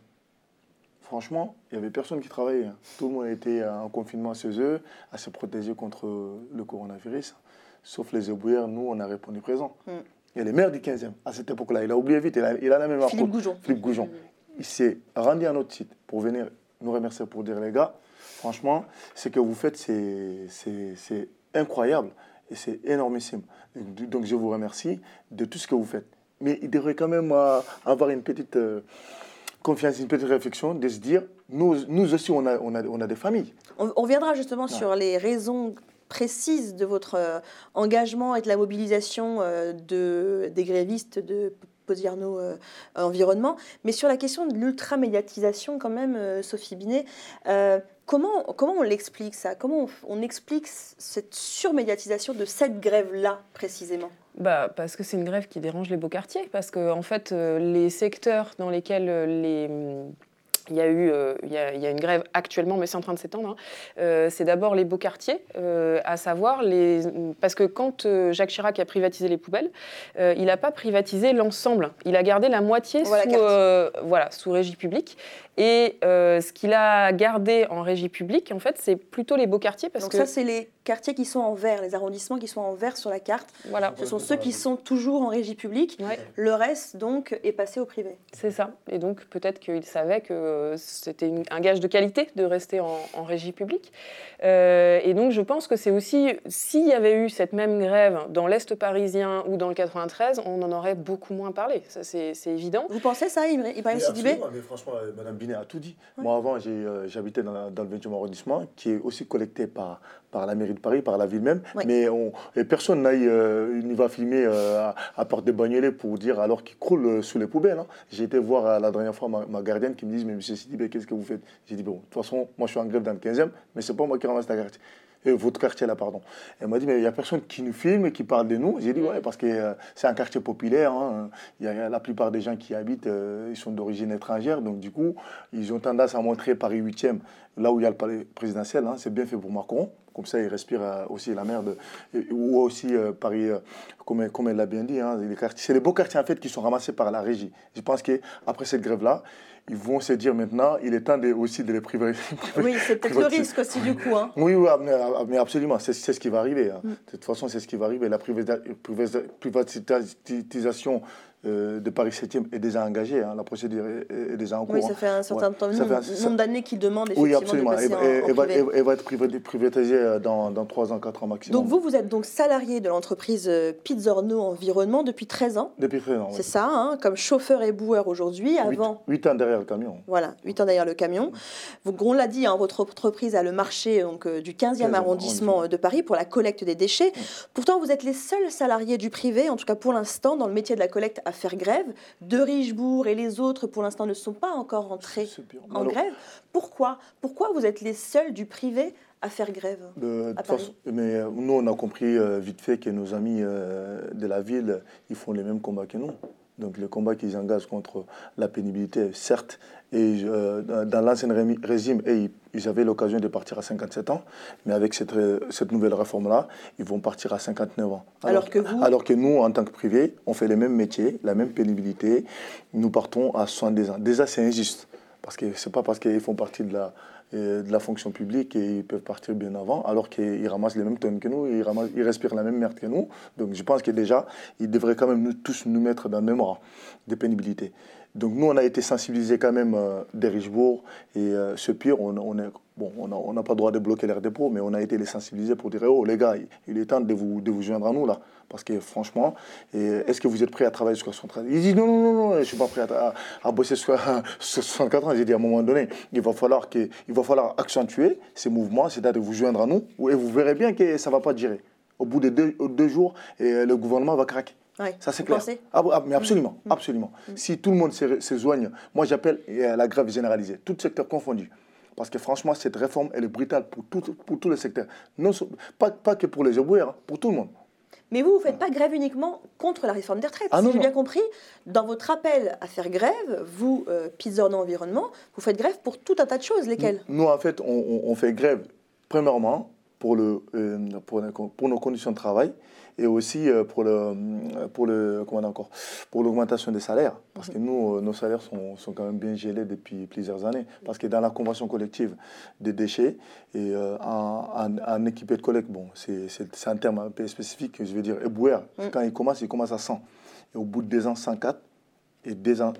franchement, il n'y avait personne qui travaillait. hein. Tout le monde était en confinement chez eux, à se protéger contre le coronavirus. Sauf les éboueurs, nous, on a répondu présent. Mm. Et le maire du 15e, à cette époque-là, il a oublié vite, il a, il a la même Philippe. Goujon. Philippe Goujon. Il s'est rendu à notre site pour venir nous remercier pour dire, les gars, franchement, ce que vous faites, c'est incroyable et c'est énormissime. Donc, je vous remercie de tout ce que vous faites. Mais il devrait quand même euh, avoir une petite euh, confiance, une petite réflexion, de se dire, nous, nous aussi, on a, on, a, on a des familles. On, on reviendra justement sur les raisons précises de votre euh, engagement et de la mobilisation de, des grévistes de Posiarno euh, Environnement. Mais sur la question de l'ultra-médiatisation, quand même, euh, Sophie Binet, euh, comment, comment on l'explique ça? Comment on, on explique cette surmédiatisation de cette grève-là, précisément? Bah, parce que c'est une grève qui dérange les beaux quartiers, parce que en fait, euh, les secteurs dans lesquels euh, les, il y a eu euh, il y a, il y a une grève actuellement, mais c'est en train de s'étendre. hein. Euh, c'est d'abord les beaux quartiers, euh, à savoir les. Parce que quand Jacques Chirac a privatisé les poubelles, il n'a pas privatisé l'ensemble. Il a gardé la moitié Voilà, sous, voilà, sous régie publique. Et euh, ce qu'il a gardé en régie publique, en fait, c'est plutôt les beaux quartiers. Parce Donc que ça, c'est les quartiers qui sont en vert, les arrondissements qui sont en vert sur la carte. Voilà. Ce sont ceux qui sont toujours en régie publique. Le reste, donc, est passé au privé. C'est ça. Et donc peut-être qu'il savait que c'était un gage de qualité de rester en, en régie publique. Euh, et donc je pense que c'est aussi, s'il y avait eu cette même grève dans l'Est parisien ou dans le 93, on en aurait beaucoup moins parlé. Ça c'est évident. Vous pensez ça, Ibra- Ibrahim Sidibé mais franchement, euh, Madame Binet a tout dit. Moi, avant, euh, j'habitais dans, la- dans le 20e arrondissement, qui est aussi collecté par, par la mairie de Paris, par la ville même. Oui. Mais on, et personne euh, n'y va filmer euh, à, à Porte des Bagnolet pour dire alors qu'il croule euh, sous les poubelles. hein. J'ai été voir euh, la dernière fois ma, ma gardienne qui me dit Mais monsieur Sidibé, qu'est-ce que vous faites? J'ai dit Bon, de toute façon, moi, je suis en grève dans le 15e, mais c'est pas moi qui ramasse ta quartier. Euh, votre quartier là, pardon. Elle m'a dit, mais il n'y a personne qui nous filme et qui parle de nous. J'ai dit, ouais, parce que euh, c'est un quartier populaire. hein. Il y a, la plupart des gens qui y habitent, euh, ils sont d'origine étrangère. Donc, du coup, ils ont tendance à montrer Paris 8e, là où il y a le palais présidentiel. hein. C'est bien fait pour Macron. Comme ça, il respire euh, aussi la mer de. et- Ou aussi Paris, comme, comme elle l'a bien dit. hein, c'est les beaux quartiers, en fait, qui sont ramassés par la régie. Je pense qu'après cette grève-là, ils vont se dire maintenant, il est temps de- aussi de les privatiser. Oui, c'est peut-être le risque aussi, du coup. hein. Oui, oui, mais, mais absolument, c'est ce qui va arriver. hein. Mm. De toute façon, c'est ce qui va arriver. La privatisation euh, de Paris 7e est déjà engagée. hein. La procédure est, est déjà en cours. Oui, ça fait un certain Ouais. temps, Ça nombre, fait un- ça- nombre d'années qu'ils demandent Oui, absolument. de en, en va, être privatisée, euh, dans, dans 3 ans, 4 ans maximum. Donc vous, vous êtes donc salarié de l'entreprise euh, Pizzorno Environnement depuis 13 ans. Depuis 13 ans. C'est ça, hein, comme chauffeur et boueur aujourd'hui. Avant, 8 ans derrière le camion. Voilà, 8 ans derrière le camion. Donc, on l'a dit, hein, votre entreprise a le marché donc, du 15e 15e arrondissement de Paris pour la collecte des déchets. Pourtant, vous êtes les seuls salariés du privé, en tout cas pour l'instant, dans le métier de la collecte à faire grève. De Richebourg et les autres, pour l'instant, ne sont pas encore entrés en Alors- grève. Pourquoi? Pourquoi vous êtes les seuls du privé à faire grève De, de à Paris? façon, mais euh, nous, on a compris euh, vite fait que nos amis euh, de la ville, ils font les mêmes combats que nous. Donc le combat qu'ils engagent contre la pénibilité, certes, et euh, dans l'ancien régime, et ils, avaient l'occasion de partir à 57 ans, mais avec cette, euh, cette nouvelle réforme-là, ils vont partir à 59 ans. Alors que vous Alors que nous, en tant que privé, on fait les mêmes métiers, la même pénibilité, nous partons à 70 ans. Déjà, c'est injuste, parce que c'est pas parce qu'ils font partie de la, de la fonction publique et ils peuvent partir bien avant, alors qu'ils ramassent les mêmes tonnes que nous, ils, ramassent- ils respirent la même merde que nous. Donc je pense que déjà, ils devraient quand même nous, tous nous mettre dans le même rang de pénibilité. Donc nous, on a été sensibilisés quand même euh, des Richebourg et euh, ce pire, on, on est, bon, on n'a pas le droit de bloquer l'air dépôt, mais on a été les sensibiliser pour dire, oh les gars, il- est temps de vous, de vous joindre à nous là. Parce que franchement, est-ce que vous êtes prêts à travailler jusqu'à 63 Ils disent non, non, non, non, je ne suis pas prêt à, à, à bosser jusqu'à 64 ans. J'ai dit à un moment donné, il va falloir, que, il va falloir accentuer ces mouvements, c'est-à-dire vous joindre à nous, et vous verrez bien que ça ne va pas durer. Au bout de deux, deux jours, et le gouvernement va craquer. Ouais. Ça, c'est clair. Ah, ah, mais absolument, absolument. Si tout le monde se, se joigne, moi j'appelle la grève généralisée, tout secteur confondu. Parce que franchement, cette réforme, elle est brutale pour, tout, pour tous les secteurs. Non, pas, pas que pour les éboueurs, hein, pour tout le monde. Mais vous, vous ne faites pas grève uniquement contre la réforme des retraites. Ah si j'ai bien compris, dans votre appel à faire grève, vous, euh, Pizzorno Environnement, vous faites grève pour tout un tas de choses. Lesquelles? Nous, en fait, on, fait grève, premièrement, pour, le, euh, pour nos conditions de travail et aussi euh, pour le, pour le comment encore, pour l'augmentation des salaires. Parce que nous, euh, nos salaires sont, sont quand même bien gelés depuis plusieurs années. Parce que dans la convention collective des déchets et euh, en, équipé de collecte, bon, c'est c'est- c'est un terme un peu spécifique, je veux dire, éboueur, Mm. quand il commence, il commence à 100. Et au bout de deux ans, 104. Et deux ans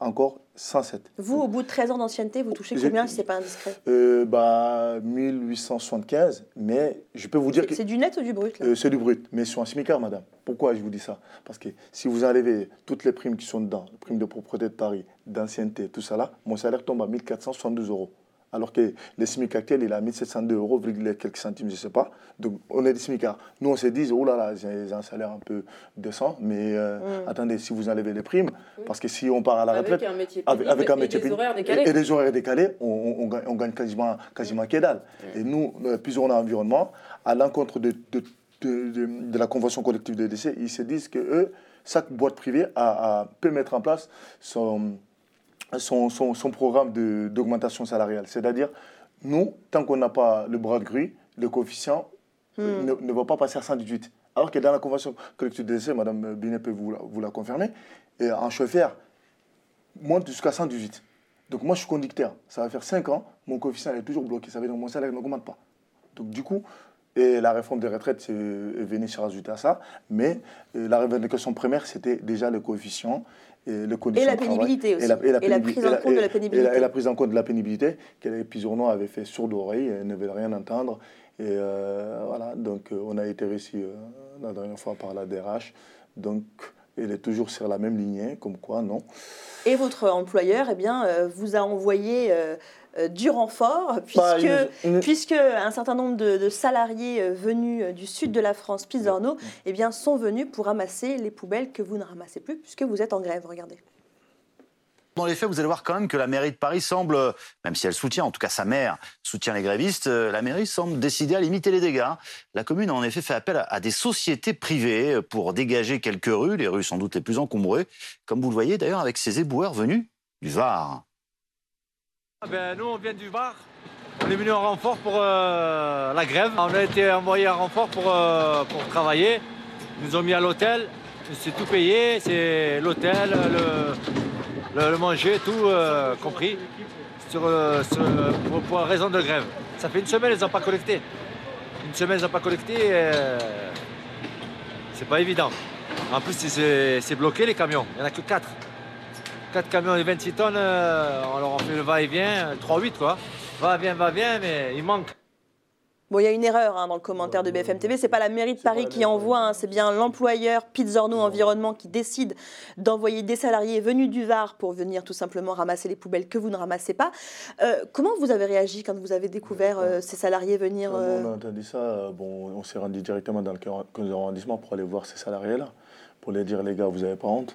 encore, 107. Vous, au bout de 13 ans d'ancienneté, vous touchez combien si ce n'est pas indiscret Euh, bah, 1875, mais je peux vous dire que... C'est du net ou du brut Euh, c'est du brut, mais suis un smicard, madame. Pourquoi je vous dis ça? Parce que si vous enlevez toutes les primes qui sont dedans, les primes de propreté de Paris, d'ancienneté, tout ça là, mon salaire tombe à 1472 euros. Alors que le SMIC actuel, il est à 1702 euros, quelques centimes, je ne sais pas. Donc, on est des smicards. Nous, on se dit, oh là là, j'ai un salaire un peu décent, mais euh, Mm. attendez, si vous enlevez les primes, parce que si on part à la Avec retraite. un métier avec, pénible avec un et métier des pénible horaires décalés. Et, et des horaires décalés, on, on- on gagne, quasiment, quasiment que dalle. Et nous, euh, plus on a environnement, à l'encontre de, de, de- de- de la convention collective des décès, ils se disent que eux, chaque boîte privée a, a- peut mettre en place son, son, son- son programme d'augmentation salariale. C'est-à-dire, nous, tant qu'on n'a pas le bras de grue, le coefficient Hmm. ne, ne va pas passer à 118. Alors que dans la convention collective de décès, Mme Binet peut vous la, vous la confirmer, et un chauffeur monte jusqu'à 118. Donc moi, je suis conducteur. Ça va faire 5 ans, mon coefficient est toujours bloqué. Ça veut dire que mon salaire n'augmente pas. Donc du coup, et la réforme des retraites est venue se rajouter à ça. Mais euh, la revendication première, c'était déjà le coefficient et conditions la de travail. pénibilité aussi. Et la, et la Et la pénibil- prise en compte de la pénibilité. Et la, prise en compte de la pénibilité, que les Pisorno avait fait sourde oreille, et ne veulent rien entendre. Et euh, voilà, donc euh, on a été reçu euh, la dernière fois par la DRH. Donc il est toujours sur la même lignée, comme quoi, non. Et votre employeur, eh bien, vous a envoyé du renfort, puisque, Bah, un certain nombre de, de salariés euh, venus euh, du sud de la France, Pisorno, eh bien, sont venus pour ramasser les poubelles que vous ne ramassez plus, puisque vous êtes en grève. Regardez. Dans les faits, vous allez voir quand même que la mairie de Paris semble, euh, même si elle soutient, en tout cas sa maire soutient les grévistes, euh, la mairie semble décider à limiter les dégâts. La commune a en effet fait appel à- des sociétés privées euh, pour dégager quelques rues, les rues sans doute les plus encombrées, comme vous le voyez d'ailleurs avec ces éboueurs venus du Var. Ah ben, nous, on vient du Var. On est venu en renfort pour euh, la grève. On a été envoyé en renfort pour, euh, pour travailler. Ils nous ont mis à l'hôtel. C'est tout payé. C'est l'hôtel, le, le, manger, tout euh, compris. Sur, pour, pour raison de grève. Ça fait une semaine, ils n'ont pas collecté. Une semaine, ils n'ont pas collecté. c'est pas évident. En plus, c'est bloqué les camions. Il n'y en a que 4. 4 camions de 26 tonnes, euh, on leur fait le va-et-vient, 3-8 quoi. Va-vient, va-vient, mais il manque. Bon, il y a une erreur hein, dans le commentaire de BFM TV. C'est pas la mairie de Paris qui envoie, hein, c'est bien l'employeur Pizzorno Environnement qui décide d'envoyer des salariés venus du Var pour venir tout simplement ramasser les poubelles que vous ne ramassez pas. Euh, comment vous avez réagi quand vous avez découvert euh, ces salariés venir euh, on a entendu ça, bon, on s'est rendu directement dans le 15e arrondissement pour aller voir ces salariés-là, pour leur dire les gars, vous n'avez pas honte.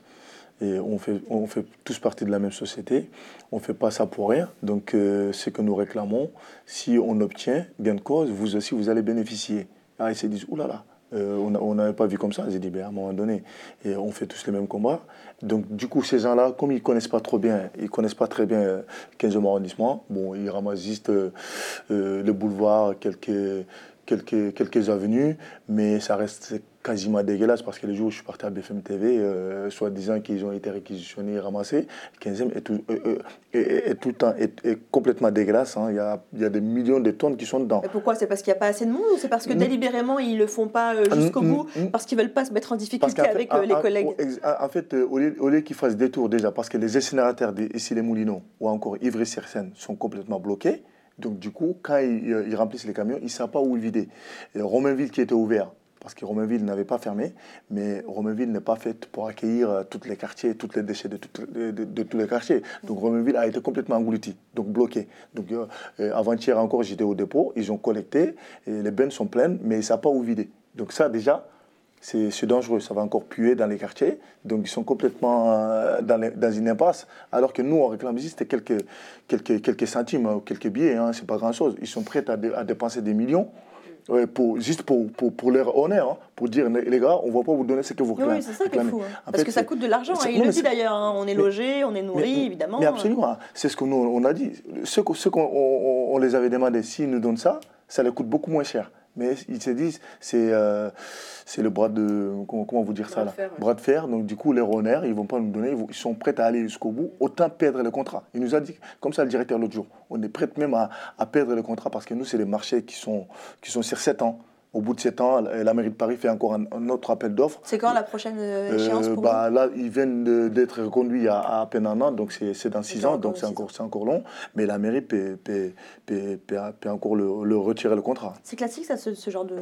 Et on fait, on fait tous partie de la même société. On ne fait pas ça pour rien. Donc, euh, ce que nous réclamons, si on obtient gain de cause, vous aussi, vous allez bénéficier. Ah, ils se disent, oulala, euh, on n'avait pas vu comme ça. J'ai dit, ben, à un moment donné, et on fait tous les mêmes combats. Donc, du coup, ces gens-là, comme ils ne connaissent pas trop bien, ils connaissent pas très bien euh, 15e arrondissement, bon, ils ramassent juste euh, euh, le boulevard, quelques, quelques, quelques avenues, mais ça reste quasiment dégueulasse parce que les jours où je suis parti à BFM TV, euh, soi-disant qu'ils ont été réquisitionnés et ramassés, le 15e est tout, euh, euh, est- tout le temps est, est complètement dégueulasse. hein. Il, y a, il y a des millions de tonnes qui sont dedans. Et pourquoi? C'est parce qu'il n'y a pas assez de monde ou c'est parce que délibérément ils le font pas euh, jusqu'au bout parce qu'ils veulent pas se mettre en difficulté fait, avec les collègues? En fait, au lieu, qu'ils fassent des tours déjà, parce que les incinérateurs ici les Moulineaux ou encore Ivry-sur-Seine sont complètement bloqués. Donc du coup, quand ils, ils remplissent les camions, ils ne savent pas où les vider. Romainville qui était ouvert, parce que Romainville n'avait pas fermé, mais Romainville n'est pas faite pour accueillir euh, tous les quartiers, tous les déchets de, tous les quartiers. Donc Romainville a été complètement englouti, donc bloqué. Donc euh, avant-hier encore, j'étais au dépôt, ils ont collecté, les bennes sont pleines, mais ne savent pas où vider. Donc ça déjà, c'est dangereux, ça va encore puer dans les quartiers. Donc ils sont complètement euh, dans, une impasse. Alors que nous, on réclame juste quelques, quelques, quelques centimes ou quelques billets, hein, c'est pas grand-chose. Ils sont prêts à dépenser des millions. Ouais, pour, juste pour, pour, pour leur honneur, hein, pour dire les gars, on ne va pas vous donner ce que vous réclamez. oui, c'est ça qui est fou. hein. Parce fait, que ça coûte de l'argent. hein. Il non, le dit d'ailleurs. On est logé, on est nourri, mais- évidemment. Mais absolument, c'est ce que nous on a dit. Ce qu'on ce qu'on- on, on les avait demandé, s'ils nous donnent ça, ça leur coûte beaucoup moins cher. Mais ils se disent, c'est euh, le bras de. Comment, comment vous dire ça Bras là fer, ouais. Bras de fer. Donc du coup, les honneurs, ils vont pas nous donner, ils, sont prêts à aller jusqu'au bout, autant perdre le contrat. Il nous a dit, comme ça le directeur l'autre jour, on est prêt même à, à perdre le contrat parce que nous, c'est des marchés qui sont, qui sont sur 7 ans. Au bout de 7 ans, la mairie de Paris fait encore un, un autre appel d'offres. C'est quand la prochaine euh, échéance Euh, pour bah, Là, ils viennent d'être reconduits à, à peine un an, donc c'est dans six dans ans, encore donc c'est encore, encore long. Mais la mairie peut, peut- peut- peut- encore le, le retirer le contrat. vous C'est classique, ça, ce, ce genre de,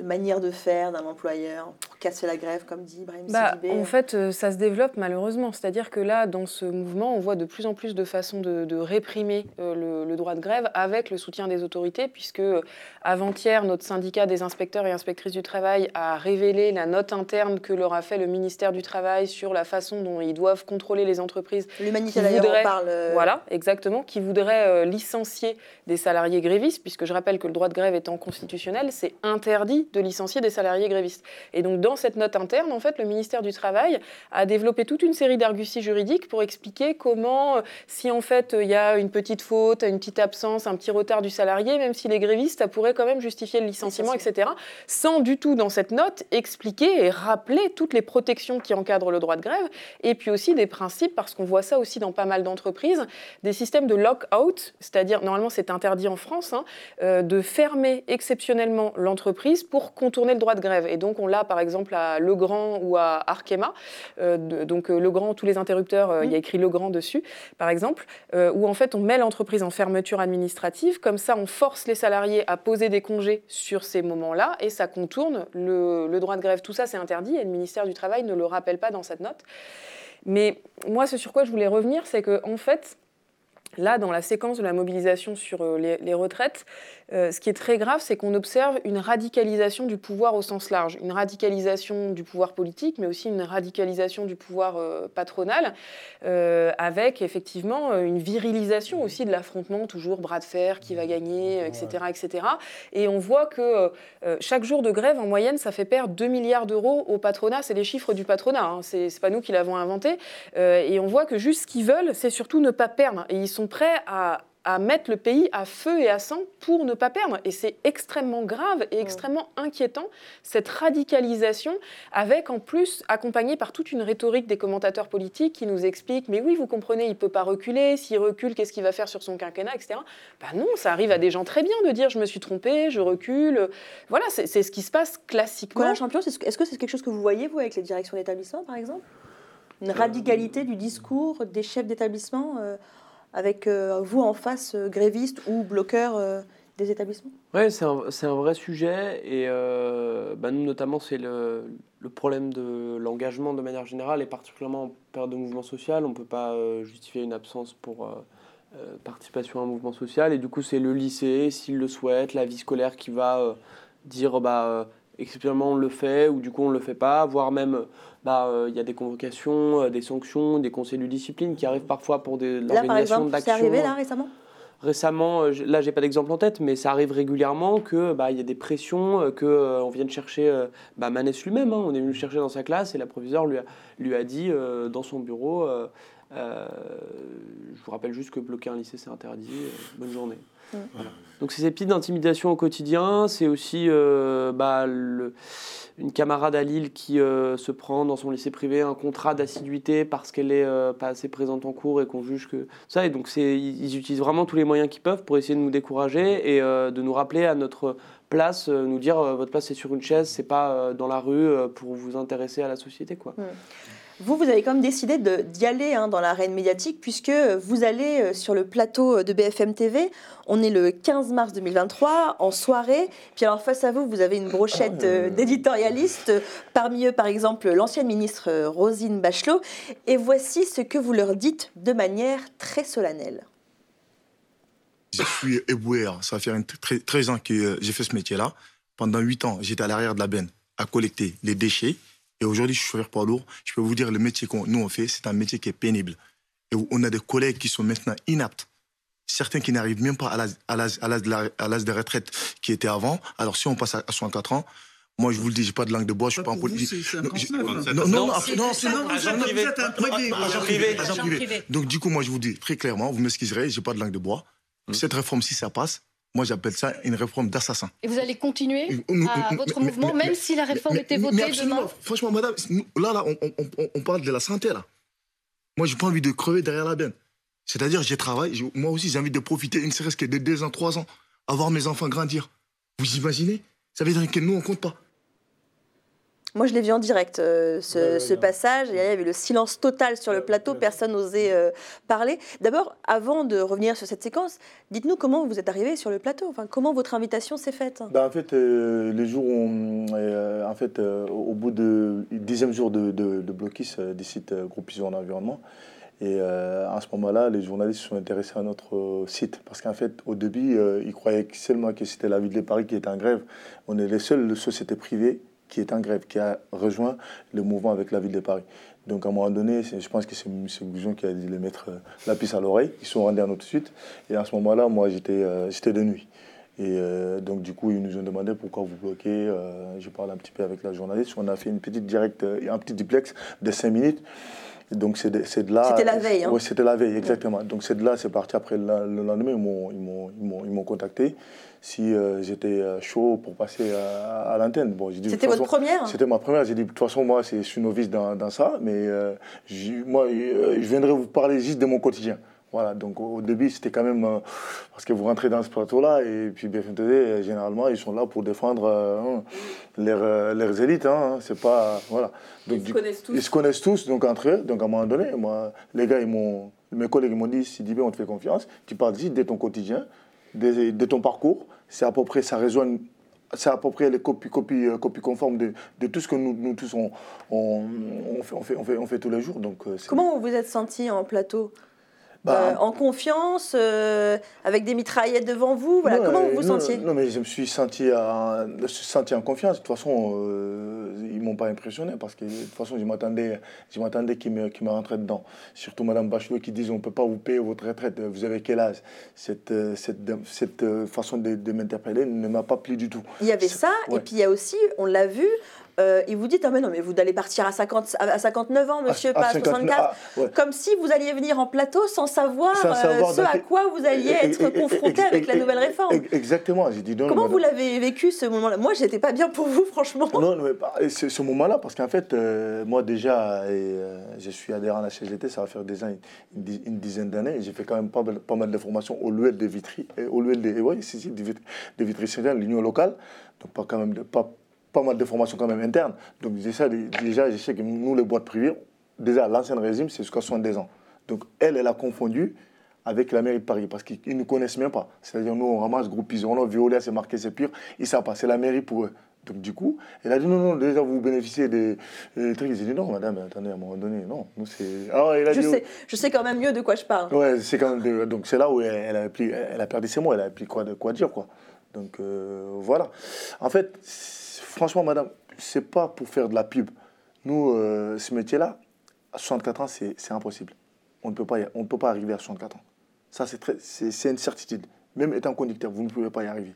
de manière de faire d'un employeur pour casser la grève, comme dit Ibrahim Bah, en fait, euh, ça se développe malheureusement. C'est-à-dire que là, dans ce mouvement, on voit de plus en plus de façons de, de réprimer euh, le, le droit de grève avec le soutien des autorités, puisque euh, avant-hier, notre syndicat des inspecteurs et inspectrices du travail a révélé la note interne que leur a fait le ministère du Travail sur la façon dont ils doivent contrôler les entreprises. L'humanité d'ailleurs voudraient- parle. Voilà, exactement, qui voudraient licencier des salariés grévistes, puisque je rappelle que le droit de grève étant constitutionnel, c'est interdit de licencier des salariés grévistes. Et donc dans cette note interne, en fait, le ministère du Travail a développé toute une série d'arguties juridiques pour expliquer comment, euh, si en fait il y a une petite faute, une petite absence, un petit retard du salarié, même s'il est gréviste, ça pourrait quand même justifier le licenciement, etc. Sans du tout dans cette note expliquer et rappeler toutes les protections qui encadrent le droit de grève, et puis aussi des principes, parce qu'on voit ça aussi dans pas mal d'entreprises, des systèmes de lock-out, c'est-à-dire normalement c'est interdit en France, hein, euh, de fermer exceptionnellement l'entreprise pour contourner le droit de grève. Et donc on l'a par exemple à Legrand ou à Arkema, euh, donc euh, Legrand, tous les interrupteurs, euh, il y a écrit Legrand dessus, par exemple, euh, où en fait on met l'entreprise en fermeture administrative, comme ça on force les salariés à poser des congés sur ces moments-là, et ça contourne le, le droit de grève. Tout ça c'est interdit, et le ministère du Travail ne le rappelle pas dans cette note. Mais moi, ce sur quoi je voulais revenir, c'est que en fait, Là, dans la séquence de la mobilisation sur euh, les, les retraites, euh, ce qui est très grave, c'est qu'on observe une radicalisation du pouvoir au sens large, une radicalisation du pouvoir politique, mais aussi une radicalisation du pouvoir euh, patronal, euh, avec effectivement une virilisation aussi de l'affrontement, toujours bras de fer, qui va gagner, euh, etc., etc. Et on voit que chaque jour de grève, en moyenne, ça fait perdre 2 milliards d'euros au patronat. C'est les chiffres du patronat, hein. c'est pas nous qui l'avons inventé. Et on voit que juste ce qu'ils veulent, c'est surtout ne pas perdre. Et ils sont prêts à, à mettre le pays à feu et à sang pour ne pas perdre. Et c'est extrêmement grave et extrêmement inquiétant, cette radicalisation, avec en plus accompagné par toute une rhétorique des commentateurs politiques qui nous expliquent, mais oui, vous comprenez, il peut pas reculer, s'il recule, qu'est-ce qu'il va faire sur son quinquennat, etc. Bah non, ça arrive à des gens très bien de dire, je me suis trompé, je recule. Voilà, c'est ce qui se passe classiquement. Colin Champion, est-ce que est-ce que c'est quelque chose que vous voyez, vous, avec les directions d'établissement, par exemple? Une radicalité du discours des chefs d'établissement, euh, avec euh, vous en face, euh, grévistes ou bloqueurs euh, des établissements? Oui, c'est un, un vrai sujet et bah, nous notamment c'est le, problème de l'engagement de manière générale et particulièrement en période de mouvement social. On ne peut pas justifier une absence pour participation à un mouvement social et du coup c'est le lycée, s'il le souhaite, la vie scolaire qui va dire bah, exceptionnellement on le fait ou du coup on ne le fait pas, voire même bah, euh, il y a des convocations, euh, des sanctions, des conseils de discipline qui arrivent parfois pour des, Là, par l'organisation exemple, c'est d'actions. arrivé, là, récemment Récemment, euh, là j'ai pas d'exemple en tête, mais ça arrive régulièrement que bah il y a des pressions, euh, que euh, on vienne chercher euh, bah, Manès lui-même. hein, on est venu le chercher dans sa classe et la proviseure lui a, lui a dit euh, dans son bureau. Euh, je vous rappelle juste que bloquer un lycée c'est interdit. euh, bonne journée. Voilà. Donc c'est ces petites intimidations au quotidien. C'est aussi euh, bah, le- une camarade à Lille qui se prend dans son lycée privé un contrat d'assiduité parce qu'elle est euh, pas assez présente en cours et qu'on juge que ça. Et donc c'est, ils, ils utilisent vraiment tous les moyens qu'ils peuvent pour essayer de nous décourager et de nous rappeler à notre place, nous dire votre place c'est sur une chaise, c'est pas dans la rue pour vous intéresser à la société quoi. Vous, vous avez quand même décidé d'y aller hein, dans l'arène médiatique, puisque vous allez euh, sur le plateau de BFM TV. On est le 15 mars 2023, en soirée. Puis alors, face à vous, vous avez une brochette euh, d'éditorialistes. Parmi eux, par exemple, l'ancienne ministre euh, Rosine Bachelot. Et voici ce que vous leur dites de manière très solennelle. Je suis éboueur. Ça fait 13 ans que euh, j'ai fait ce métier-là. Pendant 8 ans, j'étais à l'arrière de la benne à collecter les déchets. Et aujourd'hui, je suis chauffeur poids lourd. Je peux vous dire, le métier que nous on fait, c'est un métier qui est pénible. Et où on a des collègues qui sont maintenant inaptes. Certains qui n'arrivent même pas à l'âge- à l'âge à l'âge de, la- à l'âge de retraite qui était avant. Alors, si on passe à à 64 ans, moi, je vous le dis, j'ai pas de langue de bois, je suis pas en politique. Non, non, non, Non, non, c'est- non, c'est c'est- ça, non, agent non, privé. Agent privé. Donc, du coup, moi, je vous dis très clairement, vous m'excuserez, j'ai pas de langue de bois. Cette réforme, si ça passe, moi, j'appelle ça une réforme d'assassin. Et vous allez continuer à votre mouvement, même si la réforme était votée demain Franchement, madame, là, là, on, on- on- on parle de la santé, là. Moi, j'ai pas envie de crever derrière la benne. C'est-à-dire, j'ai travaillé, moi aussi, j'ai envie de profiter, une serait-ce que de deux ans, trois ans, avoir mes enfants grandir. Vous imaginez? Ça veut dire que nous, on compte pas. Moi, je l'ai vu en direct, euh, ce, ce passage. Et il y avait le silence total sur le plateau. Personne n'osait euh, parler. D'abord, avant de revenir sur cette séquence, dites-nous comment vous êtes arrivé sur le plateau. Enfin, comment votre invitation s'est faite? Ben, en fait, euh, les jours où, en fait, au bout du dixième jour de, de, de blocus des sites en environnement, et à ce moment-là, les journalistes se sont intéressés à notre site. Parce qu'en fait, au début, ils croyaient seulement que c'était la ville de Paris qui était en grève. On est les seules sociétés privées qui est en grève, qui a rejoint le mouvement avec la ville de Paris. Donc à un moment donné, je pense que c'est M. Goujon qui a dit les mettre euh, la puce à l'oreille. Ils sont rendus à notre suite. Et à ce moment-là, moi, j'étais euh, de nuit. Et euh, donc, du coup, ils nous ont demandé pourquoi vous bloquez. Euh, je parle un petit peu avec la journaliste. On a fait une petite direct, euh, un petit duplex de 5 minutes. Donc, c'est de, de là. C'était la veille, hein Oui, c'était la veille, exactement. Donc, c'est de là, c'est parti. Après, le, le lendemain, ils m'ont, ils m'ont, ils m'ont, ils m'ont contacté si euh, j'étais euh, chaud pour passer à, à l'antenne. Bon, C'était votre première C'était ma première. J'ai dit, de toute façon, moi, je suis novice dans, dans ça, mais euh, moi, je viendrai vous parler juste de mon quotidien. Voilà, donc au début, c'était quand même. euh, parce que vous rentrez dans ce plateau-là, et puis BFM TV, généralement, ils sont là pour défendre euh, hein, leurs, leurs élites. Hein, c'est pas. Voilà. Donc, Ils se du- connaissent tous. Ils se connaissent tous, donc entre eux. Donc à un moment donné, moi, les gars, ils m'ont. Mes collègues m'ont dit Sidibé, on te fait confiance, tu parles juste de ton quotidien, de, de ton parcours. C'est à peu près, ça résonne c'est à peu près les copies, copies, euh, copies conformes de, de tout ce que nous, nous tous on, on, on fait, on, fait, on, fait, tous les jours. Donc, euh, Comment vous vous êtes senti en plateau? Bah, Euh, En confiance, euh, avec des mitraillettes devant vous voilà. Non, Comment euh, vous vous non, sentiez? Non, mais je me suis senti, à- je me suis senti en confiance. De toute façon, euh, ils ne m'ont pas impressionné parce que de toute façon, je m'attendais, je m'attendais qu'ils me, qu'ils me rentraient dedans. Surtout Mme Bachelot qui dit on ne peut pas vous payer votre retraite, vous avez quel âge? Cette, cette, cette façon de, de m'interpeller ne m'a pas plu du tout. Il y avait ça, et puis il y a aussi, on l'a vu, euh, et vous dites, ah mais non, mais vous allez partir à, 50, à 59 ans, monsieur, À- pas à à 59, 64. ah, ouais. Comme si vous alliez venir en plateau sans savoir, Sans euh, ce à quoi vous alliez Et- être et- confronté avec la nouvelle réforme. Exactement. J'ai dit non, Comment non, vous l'avez vécu ce moment-là? Moi, j'étais pas bien pour vous, franchement. Non, non, mais et ce, ce moment-là, parce qu'en fait, euh, moi déjà, euh, je suis adhérent à la CGT, ça va faire déjà une, une dizaine d'années, et j'ai fait quand même pas, mal- pas mal de formations au LUL de Vitry, au LUL de, ouais, de Vitry, de Vitry l'union locale, donc pas, quand même de, pas, pas mal de formations quand même internes. Donc déjà, déjà, je sais que nous, les boîtes privées, déjà, l'ancien régime, c'est jusqu'à 70 ans. Donc elle, elle a confondu avec la mairie de Paris, parce qu'ils ne nous connaissent même pas. C'est-à-dire, nous, on ramasse groupe Isono, Violet, c'est marqué, c'est pire, ils savent pas, c'est la mairie pour eux. Donc, du coup, elle a dit non, non, déjà, vous bénéficiez des, des trucs. J'ai dit non, madame, attendez, à un moment donné, non. Nous, c'est. Ah, elle a Je dit, sais, je sais quand même mieux de quoi je parle. Ouais, c'est quand même. de- Donc, c'est là où elle, elle a, appris- elle a perdu ses mots, elle a appris quoi, de quoi dire, quoi. Donc, euh, voilà. En fait, franchement, madame, c'est pas pour faire de la pub. Nous, euh, ce métier-là, à 64 ans, c'est impossible. On ne peut pas, y- on ne peut pas arriver à 64 ans. Ça, c'est une certitude. Même étant conducteur, vous ne pouvez pas y arriver.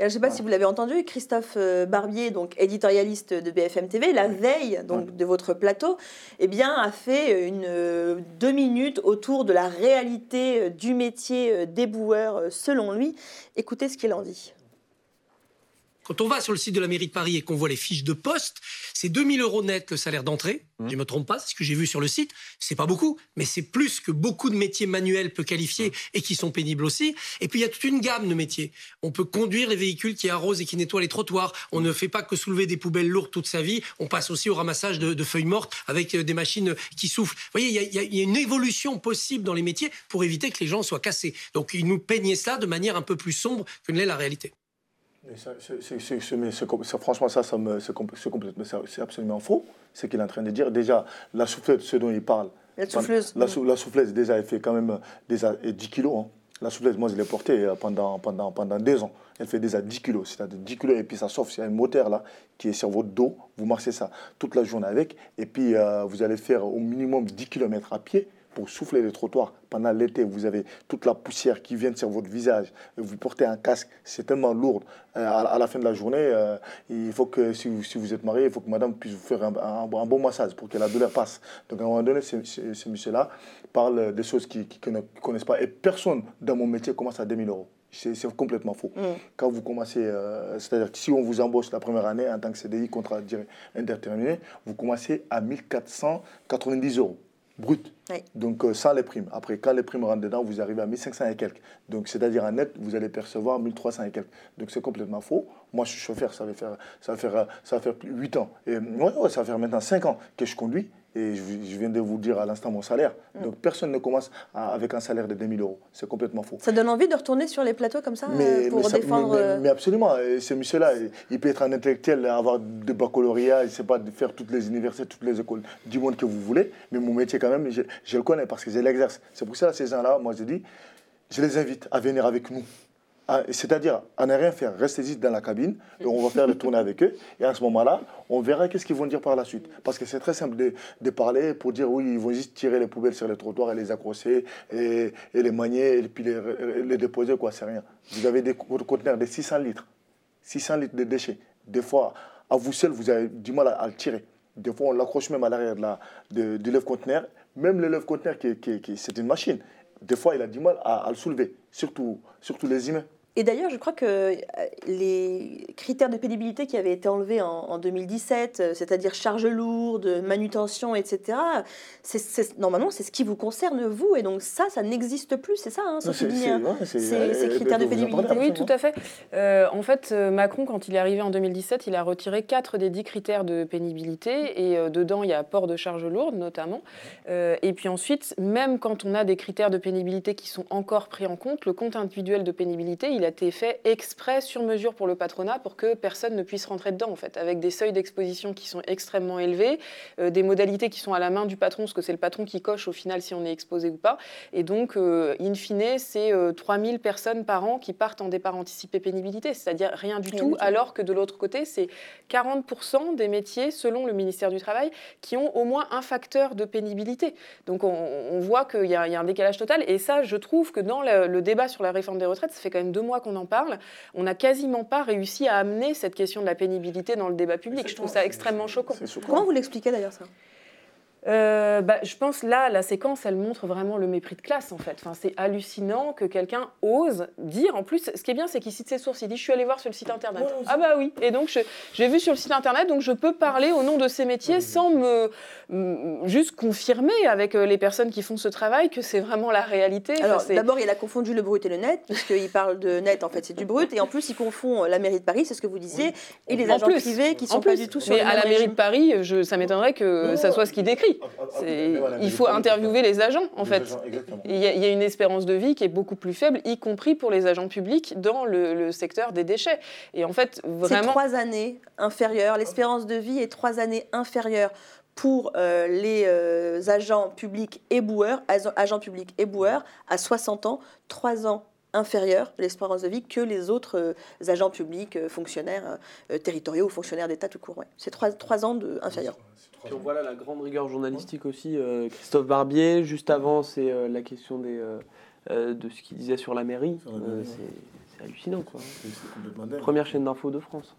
Et je ne sais pas si vous l'avez entendu, Christophe euh, Barbier, donc éditorialiste de BFM TV, la veille donc, de votre plateau, eh bien, a fait une, euh, deux minutes autour de la réalité du métier d'éboueur, selon lui. Écoutez ce qu'il en dit. Quand on va sur le site de la mairie de Paris et qu'on voit les fiches de poste, c'est 2000 euros net le salaire d'entrée. Je ne me trompe pas, c'est ce que j'ai vu sur le site. C'est pas beaucoup, mais c'est plus que beaucoup de métiers manuels peu qualifiés et qui sont pénibles aussi. Et puis il y a toute une gamme de métiers. On peut conduire les véhicules qui arrosent et qui nettoient les trottoirs. On ne fait pas que soulever des poubelles lourdes toute sa vie. On passe aussi au ramassage de, de feuilles mortes avec euh, des machines qui soufflent. Vous voyez, il y, y a- il y a une évolution possible dans les métiers pour éviter que les gens soient cassés. Donc ils nous peignaient cela de manière un peu plus sombre que ne l'est la réalité. Franchement, ça, ça me- c'est absolument faux. Ce qu'il est en train de dire. Déjà, la souffleuse, ce dont il parle. La souffleuse. La, sou- la souffleuse, déjà, elle fait quand même déjà euh, 10 kilos. hein. La souffleuse, moi, je l'ai portée euh, pendant, pendant, pendant deux ans. Elle fait déjà 10 kilos. C'est-à-dire 10 kilos, et puis ça s'offre. Il y a un moteur là qui est sur votre dos. Vous marchez ça toute la journée avec. Et puis, euh, vous allez faire au minimum 10 km à pied pour souffler les trottoirs. Pendant l'été, vous avez toute la poussière qui vient sur votre visage. Et vous portez un casque, c'est tellement lourd. Euh, à, à la fin de la journée, euh, il faut que, si vous, si vous êtes marié, il faut que madame puisse vous faire un, un- un bon massage pour que la douleur passe. Donc à un moment donné, ce, ce- ce monsieur-là parle des choses qu'ils qui, ne connaissent pas. Et personne dans mon métier commence à 2000 euros. C'est complètement faux. Mm. Quand vous commencez, euh, c'est-à-dire que si on vous embauche la première année en tant que CDI, contrat indéterminé, vous commencez à 1490 euros brut. Oui. Donc euh, sans les primes. Après, quand les primes rentrent dedans, vous arrivez à 1500 et quelques. Donc c'est-à-dire en net, vous allez percevoir 1300 et quelques. Donc c'est complètement faux. Moi, je suis chauffeur, ça va faire, ça va faire, euh, ça va faire plus 8 ans. Et ouais, ouais, ça va faire maintenant 5 ans que je conduis. Et je, je viens de vous dire à l'instant mon salaire. Mm. Donc personne ne commence à- avec un salaire de 2000 euros. C'est complètement faux. Ça donne envie de retourner sur les plateaux comme ça euh, pour ça- défendre. mais- euh, mais absolument. Et ce monsieur-là, il- peut être un intellectuel, avoir de baccalauréat, il ne sait pas de faire toutes les universités, toutes les écoles du monde que vous voulez. Mais mon métier, quand même, je, je le connais parce que je l'exerce. C'est pour ça, ces gens-là, moi, je dis, je les invite à venir avec nous. À- c'est-à-dire à ne rien faire, juste dans la cabine on va faire le tournée avec eux. Et à ce moment-là, on verra qu'est-ce qu'ils vont dire par la suite. Parce que c'est très simple de, parler pour dire oui, ils vont juste tirer les poubelles sur les trottoirs et les accrocher et, les manier et puis les, déposer, quoi, c'est rien. Vous avez des co- conteneurs de 600 litres. 600 litres de déchets. Des fois, à vous seul, vous avez du mal à, le tirer. Des fois, on l'accroche même à l'arrière de du lève-conteneur. Même le lève-conteneur, qui, c'est une machine. Des fois, il a du mal à, à le soulever, surtout, surtout les humains. Et d'ailleurs, je crois que euh, les critères de pénibilité qui avaient été enlevés en, en 2017, euh, c'est-à-dire charge lourde, manutention, etc., c'est- c'est- normalement, c'est ce qui vous concerne, vous. Et donc ça, ça n'existe plus, c'est ça, hein, Sophie c'est- Digne, c'est- ouais, c'est- ces, euh, ces euh, critères de pénibilité. Oui, tout à fait. Euh, en fait, Macron, quand il est arrivé en 2017, il a retiré quatre des dix critères de pénibilité. Et euh, dedans, il y a port de charge lourde, notamment. Euh, et puis ensuite, même quand on a des critères de pénibilité qui sont encore pris en compte, le compte individuel de pénibilité, il a été fait exprès sur mesure pour le patronat pour que personne ne puisse rentrer dedans, en fait, avec des seuils d'exposition qui sont extrêmement élevés, euh, des modalités qui sont à la main du patron, parce que c'est le patron qui coche au final si on est exposé ou pas. Et donc, euh, in fine, c'est euh, 3000 personnes par an qui partent en départ anticipé pénibilité, c'est-à-dire rien du tout, alors que de l'autre côté, c'est 40% des métiers, selon le ministère du Travail, qui ont au moins un facteur de pénibilité. Donc on, on voit qu'il y, a il y a un décalage total. Et ça, je trouve que dans le, le débat sur la réforme des retraites, ça fait quand même deux mois qu'on en parle, on n'a quasiment pas réussi à amener cette question de la pénibilité dans le débat public. Je trouve ça extrêmement choquant. Comment vous l'expliquez d'ailleurs ça? Euh, bah, je pense là, la séquence, elle montre vraiment le mépris de classe en fait. Enfin, c'est hallucinant que quelqu'un ose dire. En plus, ce qui est bien, c'est qu'il cite ses sources. Il dit Je suis allé voir sur le site internet. ah bah oui. Et donc, j'ai vu sur le site internet, donc je peux parler au nom de ces métiers sans me juste confirmer avec euh, les personnes qui font ce travail que c'est vraiment la réalité. Alors d'abord, il a confondu le brut et le net, puisqu'il parle de net, en fait, c'est du brut, et en plus, il confond euh, la mairie de Paris, c'est ce que vous disiez, et les En agents plus, privés qui sont pas plus. du tout sur Mais le à même la mairie de Paris, je, ça m'étonnerait que ça soit ce qu'il décrit. C'est- Il faut interviewer les agents, en Les fait. agents. Il y, a, il y a une espérance de vie qui est beaucoup plus faible, y compris pour les agents publics dans le, le secteur des déchets. Et en fait, C'est trois années inférieures. L'espérance de vie est trois années inférieure pour euh, les euh, agents publics éboueurs, as- agents publics éboueurs à 60 ans, trois ans inférieure l'espérance de vie que les autres euh, agents publics, euh, fonctionnaires euh, territoriaux ou fonctionnaires d'État tout court. ouais. C'est trois, trois ans de inférieur. Puis on voit là la grande rigueur journalistique aussi. euh, Christophe Barbier, juste avant, c'est euh, la question des, euh, de ce qu'il disait sur la mairie. C'est- hallucinant. Quoi. Première chaîne d'info de France.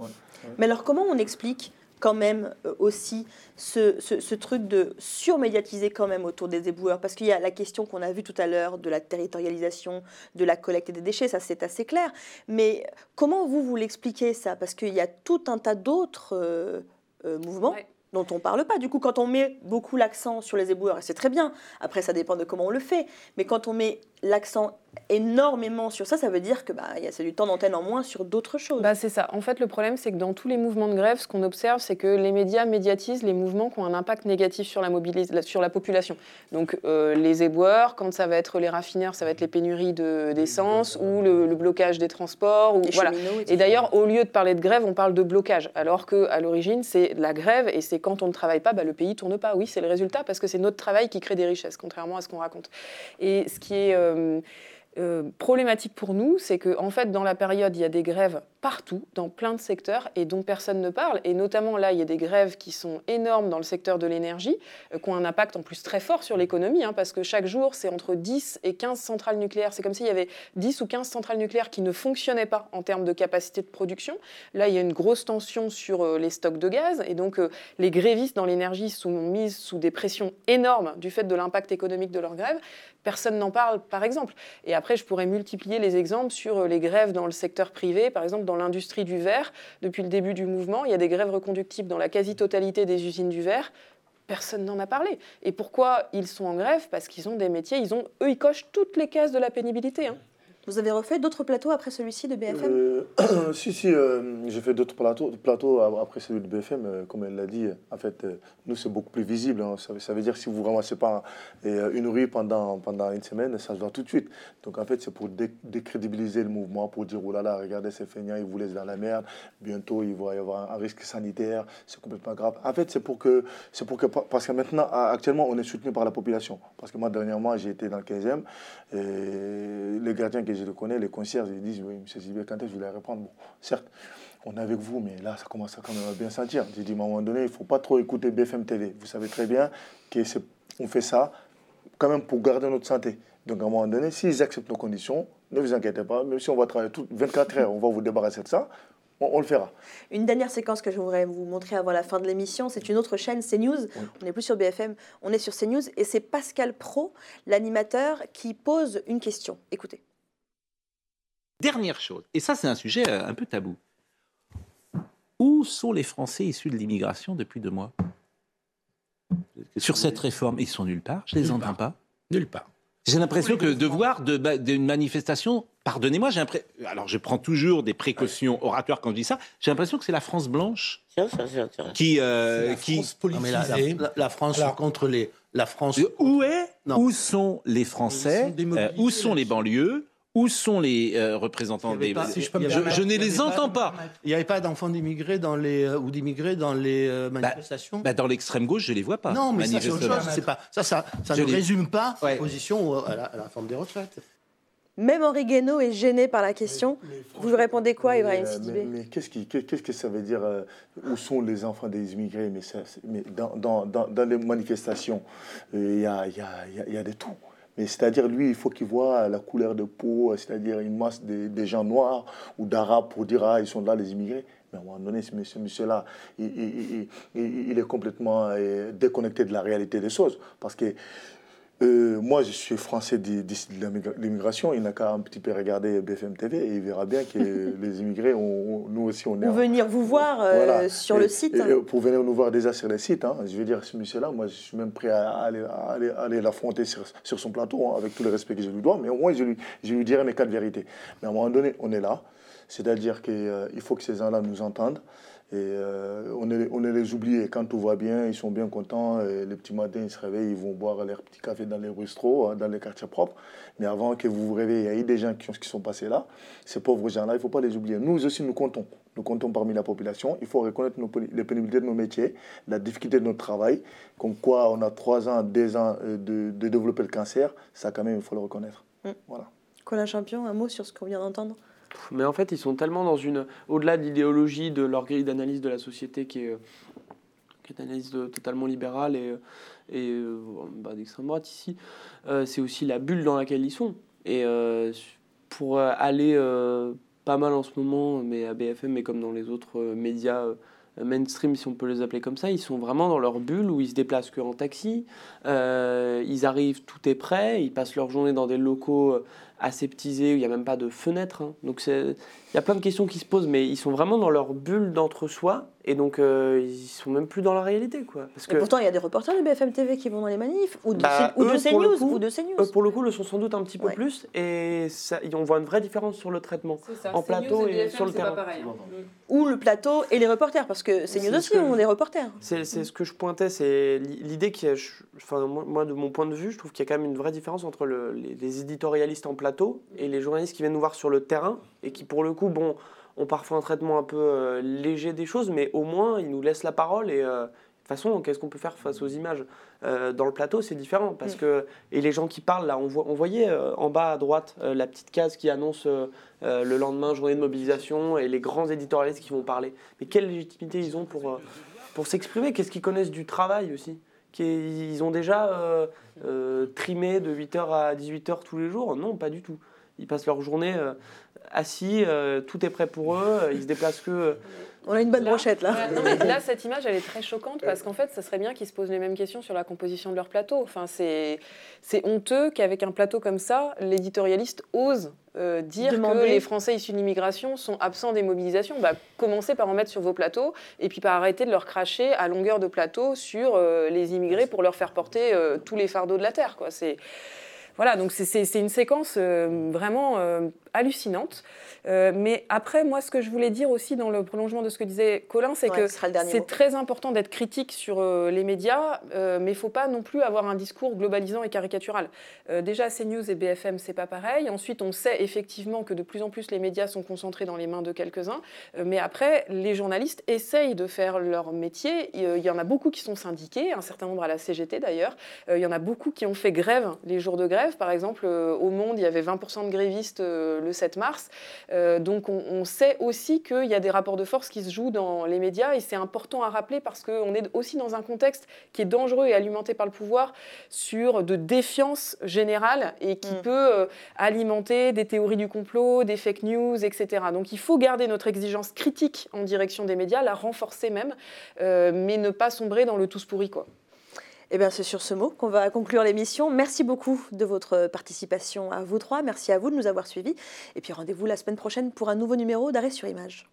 Mais alors comment on explique quand même euh, aussi ce, ce- ce truc de surmédiatiser quand même autour des éboueurs? Parce qu'il y a la question qu'on a vue tout à l'heure de la territorialisation, de la collecte des déchets, ça c'est assez clair. Mais comment vous, vous l'expliquez ça? Parce qu'il y a tout un tas d'autres euh, euh, mouvements. Dont on ne parle pas. Du coup, quand on met beaucoup l'accent sur les éboueurs, et c'est très bien, après ça dépend de comment on le fait, mais quand on met l'accent énormément sur ça, ça veut dire que bah, y a- c'est du temps d'antenne en moins sur d'autres choses. Bah, c'est ça. En fait, le problème, c'est que dans tous les mouvements de grève, ce qu'on observe, c'est que les médias médiatisent les mouvements qui ont un impact négatif sur la, mobilis- sur la population. Donc, euh, les éboueurs, quand ça va être les raffineurs, ça va être les pénuries de- d'essence ou le, le blocage des transports. Ou, Les voilà. Et d'ailleurs, au lieu de parler de grève, on parle de blocage. Alors qu'à l'origine, c'est la grève et c'est quand on ne travaille pas, bah, le pays tourne pas. Oui, c'est le résultat parce que c'est notre travail qui crée des richesses, contrairement à ce qu'on raconte. Et ce qui est. euh, problématique pour nous, c'est que en fait, dans la période, il y a des grèves partout, dans plein de secteurs, et dont personne ne parle. Et notamment là, il y a des grèves qui sont énormes dans le secteur de l'énergie, euh, qui ont un impact en plus très fort sur l'économie, hein, parce que chaque jour, c'est entre 10 et 15 centrales nucléaires. C'est comme s'il y avait 10 ou 15 centrales nucléaires qui ne fonctionnaient pas en termes de capacité de production. Là, il y a une grosse tension sur euh, les stocks de gaz, et donc euh, les grévistes dans l'énergie sont mis sous des pressions énormes du fait de l'impact économique de leur grève. Personne n'en parle, par exemple. Et après, je pourrais multiplier les exemples sur les grèves dans le secteur privé, par exemple dans l'industrie du verre. Depuis le début du mouvement, il y a des grèves reconductibles dans la quasi-totalité des usines du verre. Personne n'en a parlé. Et pourquoi ils sont en grève? Parce qu'ils ont des métiers, ils ont, eux, ils cochent toutes les cases de la pénibilité. hein. Vous avez refait d'autres plateaux après celui-ci de BFM Euh, si, si, euh, j'ai fait d'autres plateaux, plateaux après celui de BFM, euh, comme elle l'a dit. En fait, euh, nous, c'est beaucoup plus visible. hein. Ça, veut- dire que si vous ne ramassez pas une rue pendant, pendant une semaine, ça se voit tout de suite. Donc, en fait, c'est pour dé- décrédibiliser le mouvement, pour dire, oh là là, regardez ces feignants, ils vous laissent dans la merde. Bientôt, il va y avoir un, risque sanitaire. C'est complètement grave. En fait, c'est pour que, pour que, parce que maintenant, actuellement, on est soutenu par la population. Parce que moi, dernièrement, j'ai été dans le 15e. Et les gardiens que je le connais, les concierges, ils disent, oui, monsieur Zibé, quand est-ce que je vais reprendre Bon, certes, on est avec vous, mais là, ça commence à quand même à bien sentir. J'ai dit, à un moment donné, il ne faut pas trop écouter BFM TV. Vous savez très bien qu'on fait ça quand même pour garder notre santé. Donc, à un moment donné, s'ils acceptent nos conditions, ne vous inquiétez pas, même si on va travailler toutes 24 heures, on va vous débarrasser de ça, on, on le fera. Une dernière séquence que je voudrais vous montrer avant la fin de l'émission, c'est une autre chaîne, CNews. On n'est plus sur BFM, on est sur CNews et c'est Pascal Pro, l'animateur, qui pose une question. Écoutez. Dernière chose, et ça c'est un sujet euh, un peu tabou. Où sont les Français issus de l'immigration depuis deux mois? Sur cette réforme, ils sont nulle part, je les Nulle entends pas. Nulle part. J'ai l'impression que de voir de, d'une manifestation, pardonnez-moi, j'ai l'impression, alors je prends toujours des précautions oratoires quand je dis ça, j'ai l'impression que c'est la France blanche qui, euh, qui, Non, mais la, la- la- la France contre les. La France. où est, Non. où sont les Français, sont euh, où sont les banlieues, où sont les euh, représentants des, pas- si je peux me je, permettre, je ne les entends pas. Il n'y avait pas d'enfants d'immigrés dans les euh, ou d'immigrés dans les euh, manifestations. Bah, dans l'extrême gauche, je les vois pas. non, mais ça c'est autre chose. manifestement. C'est pas ça. Ça, ça ne les- résume pas la position à la, à la réforme des retraites. Même Henri Guénaud est gêné par la question. Vous lui répondez quoi, Mais, Ibrahim Sidibé Mais, mais qu'est-ce, que ça veut dire euh, Où sont les enfants des immigrés? Mais, ça, mais dans, dans, dans, dans les manifestations, euh, il y, a, y, a, il y a- il y a de tout. Mais c'est-à-dire, lui, il faut qu'il voit la couleur de peau, c'est-à-dire une masse de, gens noirs ou d'arabes pour dire Ah, ils sont là, les immigrés. Mais à un moment donné, ce monsieur- monsieur-là, il, il- il- il- il est complètement euh, déconnecté de la réalité des choses. Parce que euh, moi, je suis français d'i- d'ici de l'immigra- l'immigration. Il n'a qu'à un petit peu regarder BFM TV et il verra bien que les immigrés, on- on- nous aussi, on est. Ou en- venir vous voir euh, Voilà. sur Et- le site. et- et pour venir nous voir déjà sur le site, hein, je veux dire, ce monsieur-là, moi, je suis même prêt à aller, à aller, à aller l'affronter sur, sur son plateau, hein, avec tout le respect que je lui dois, mais au moins, je lui, je lui dirai mes quatre vérités. Mais à un moment donné, on est là, c'est-à-dire qu'il faut que ces gens-là nous entendent. Et euh, on, est, on est les oubliés. Quand tout va bien, ils sont bien contents. Et les petits matins, ils se réveillent, ils vont boire leur petit café dans les bistrots, hein, dans les quartiers propres. Mais avant que vous vous réveillez, il y a eu des gens qui, qui sont passés là. Ces pauvres gens-là, il ne faut pas les oublier. Nous aussi, nous comptons. Nous comptons parmi la population. Il faut reconnaître nos, les pénibilités de nos métiers, la difficulté de notre travail. Comme quoi, on a trois ans, deux ans euh, de, de développer le cancer. Ça, quand même, il faut le reconnaître. Mm. Voilà. Colin Champion, un mot sur ce qu'on vient d'entendre? Mais en fait, ils sont tellement dans une. Au-delà de l'idéologie, de leur grille d'analyse de la société qui est, euh, qui est une analyse totalement libérale et, euh, et bah, d'extrême droite ici, c'est aussi la bulle dans laquelle ils sont. Et pour aller pas mal en ce moment, mais à BFM, mais comme dans les autres médias. mainstream si on peut les appeler comme ça, ils sont vraiment dans leur bulle où ils se déplacent que en taxi, ils arrivent, tout est prêt, ils passent leur journée dans des locaux aseptisés où il n'y a même pas de fenêtre. hein. Donc c'est- il y a plein de questions qui se posent, mais ils sont vraiment dans leur bulle d'entre-soi et donc euh, ils sont même plus dans la réalité. Quoi. Parce Et pourtant, il y a des reporters de BFM TV qui vont dans les manifs, ou de, bah, ou eux, CNews, coup- ou de CNews. eux, pour le coup, le sont sans doute un petit peu plus et ça, on voit une vraie différence sur le traitement ça, en CNews plateau et et, BFM, sur le terrain. pareil, hein. Ou le plateau et les reporters, parce que CNews aussi que- ont des reporters. C'est c'est ce que je pointais, c'est l'i- l'idée qu'il y a, je- enfin, moi, moi, de mon point de vue, je trouve qu'il y a quand même une vraie différence entre le- les, les éditorialistes en plateau et les journalistes qui viennent nous voir sur le terrain et qui, pour le coup, bon, ont parfois un traitement un peu euh, léger des choses, mais au moins, ils nous laissent la parole et. euh, de toute façon, qu'est-ce qu'on peut faire face aux images? Euh, Dans le plateau, c'est différent parce Mm. que et les gens qui parlent là, on, voit, on voyait euh, en bas à droite euh, la petite case qui annonce le lendemain journée de mobilisation et les grands éditorialistes qui vont parler. Mais quelle légitimité ils ont pour pour s'exprimer? Qu'est-ce qu'ils connaissent du travail aussi? Qui- Ils ont déjà euh, euh, trimé de 8h à 18h tous les jours Non, pas du tout. Ils passent leur journée euh, assis, euh, tout est prêt pour eux, ils se déplacent que... On a une bonne brochette là. Ouais, non, mais là, cette image, elle est très choquante parce qu'en fait, ça serait bien qu'ils se posent les mêmes questions sur la composition de leur plateau. Enfin, c'est honteux qu'avec un plateau comme ça, l'éditorialiste ose euh, dire Demander. que les Français issus de l'immigration sont absents des mobilisations. Bah, commencez par en mettre sur vos plateaux et puis par arrêter de leur cracher à longueur de plateau sur euh, les immigrés pour leur faire porter euh, tous les fardeaux de la terre. Quoi. C'est voilà, donc c'est- une séquence euh, vraiment euh, hallucinante. Euh, mais après, moi, ce que je voulais dire aussi dans le prolongement de ce que disait Colin, c'est Ouais, que c'est très important d'être critique sur euh, les médias, euh, mais il ne faut pas non plus avoir un discours globalisant et caricatural. Déjà, CNews et BFM, c'est pas pareil. Ensuite, on sait effectivement que de plus en plus les médias sont concentrés dans les mains de quelques-uns. Mais après, les journalistes essayent de faire leur métier. Il y en a beaucoup qui sont syndiqués, un certain nombre à la CGT d'ailleurs. Il y en a beaucoup qui ont fait grève les jours de grève. Par exemple, au Monde, il y avait 20% de grévistes le 7 mars. Euh, donc on, on sait aussi qu'il y a des rapports de force qui se jouent dans les médias et c'est important à rappeler parce qu'on est aussi dans un contexte qui est dangereux et alimenté par le pouvoir sur de défiance générale et qui peut euh, alimenter des théories du complot, des fake news, etc. Donc il faut garder notre exigence critique en direction des médias, la renforcer même, euh, mais ne pas sombrer dans le tous pourri quoi. Eh bien, c'est sur ce mot qu'on va conclure l'émission. Merci beaucoup de votre participation à vous trois. Merci à vous de nous avoir suivis. Et puis rendez-vous la semaine prochaine pour un nouveau numéro d'Arrêt sur Image.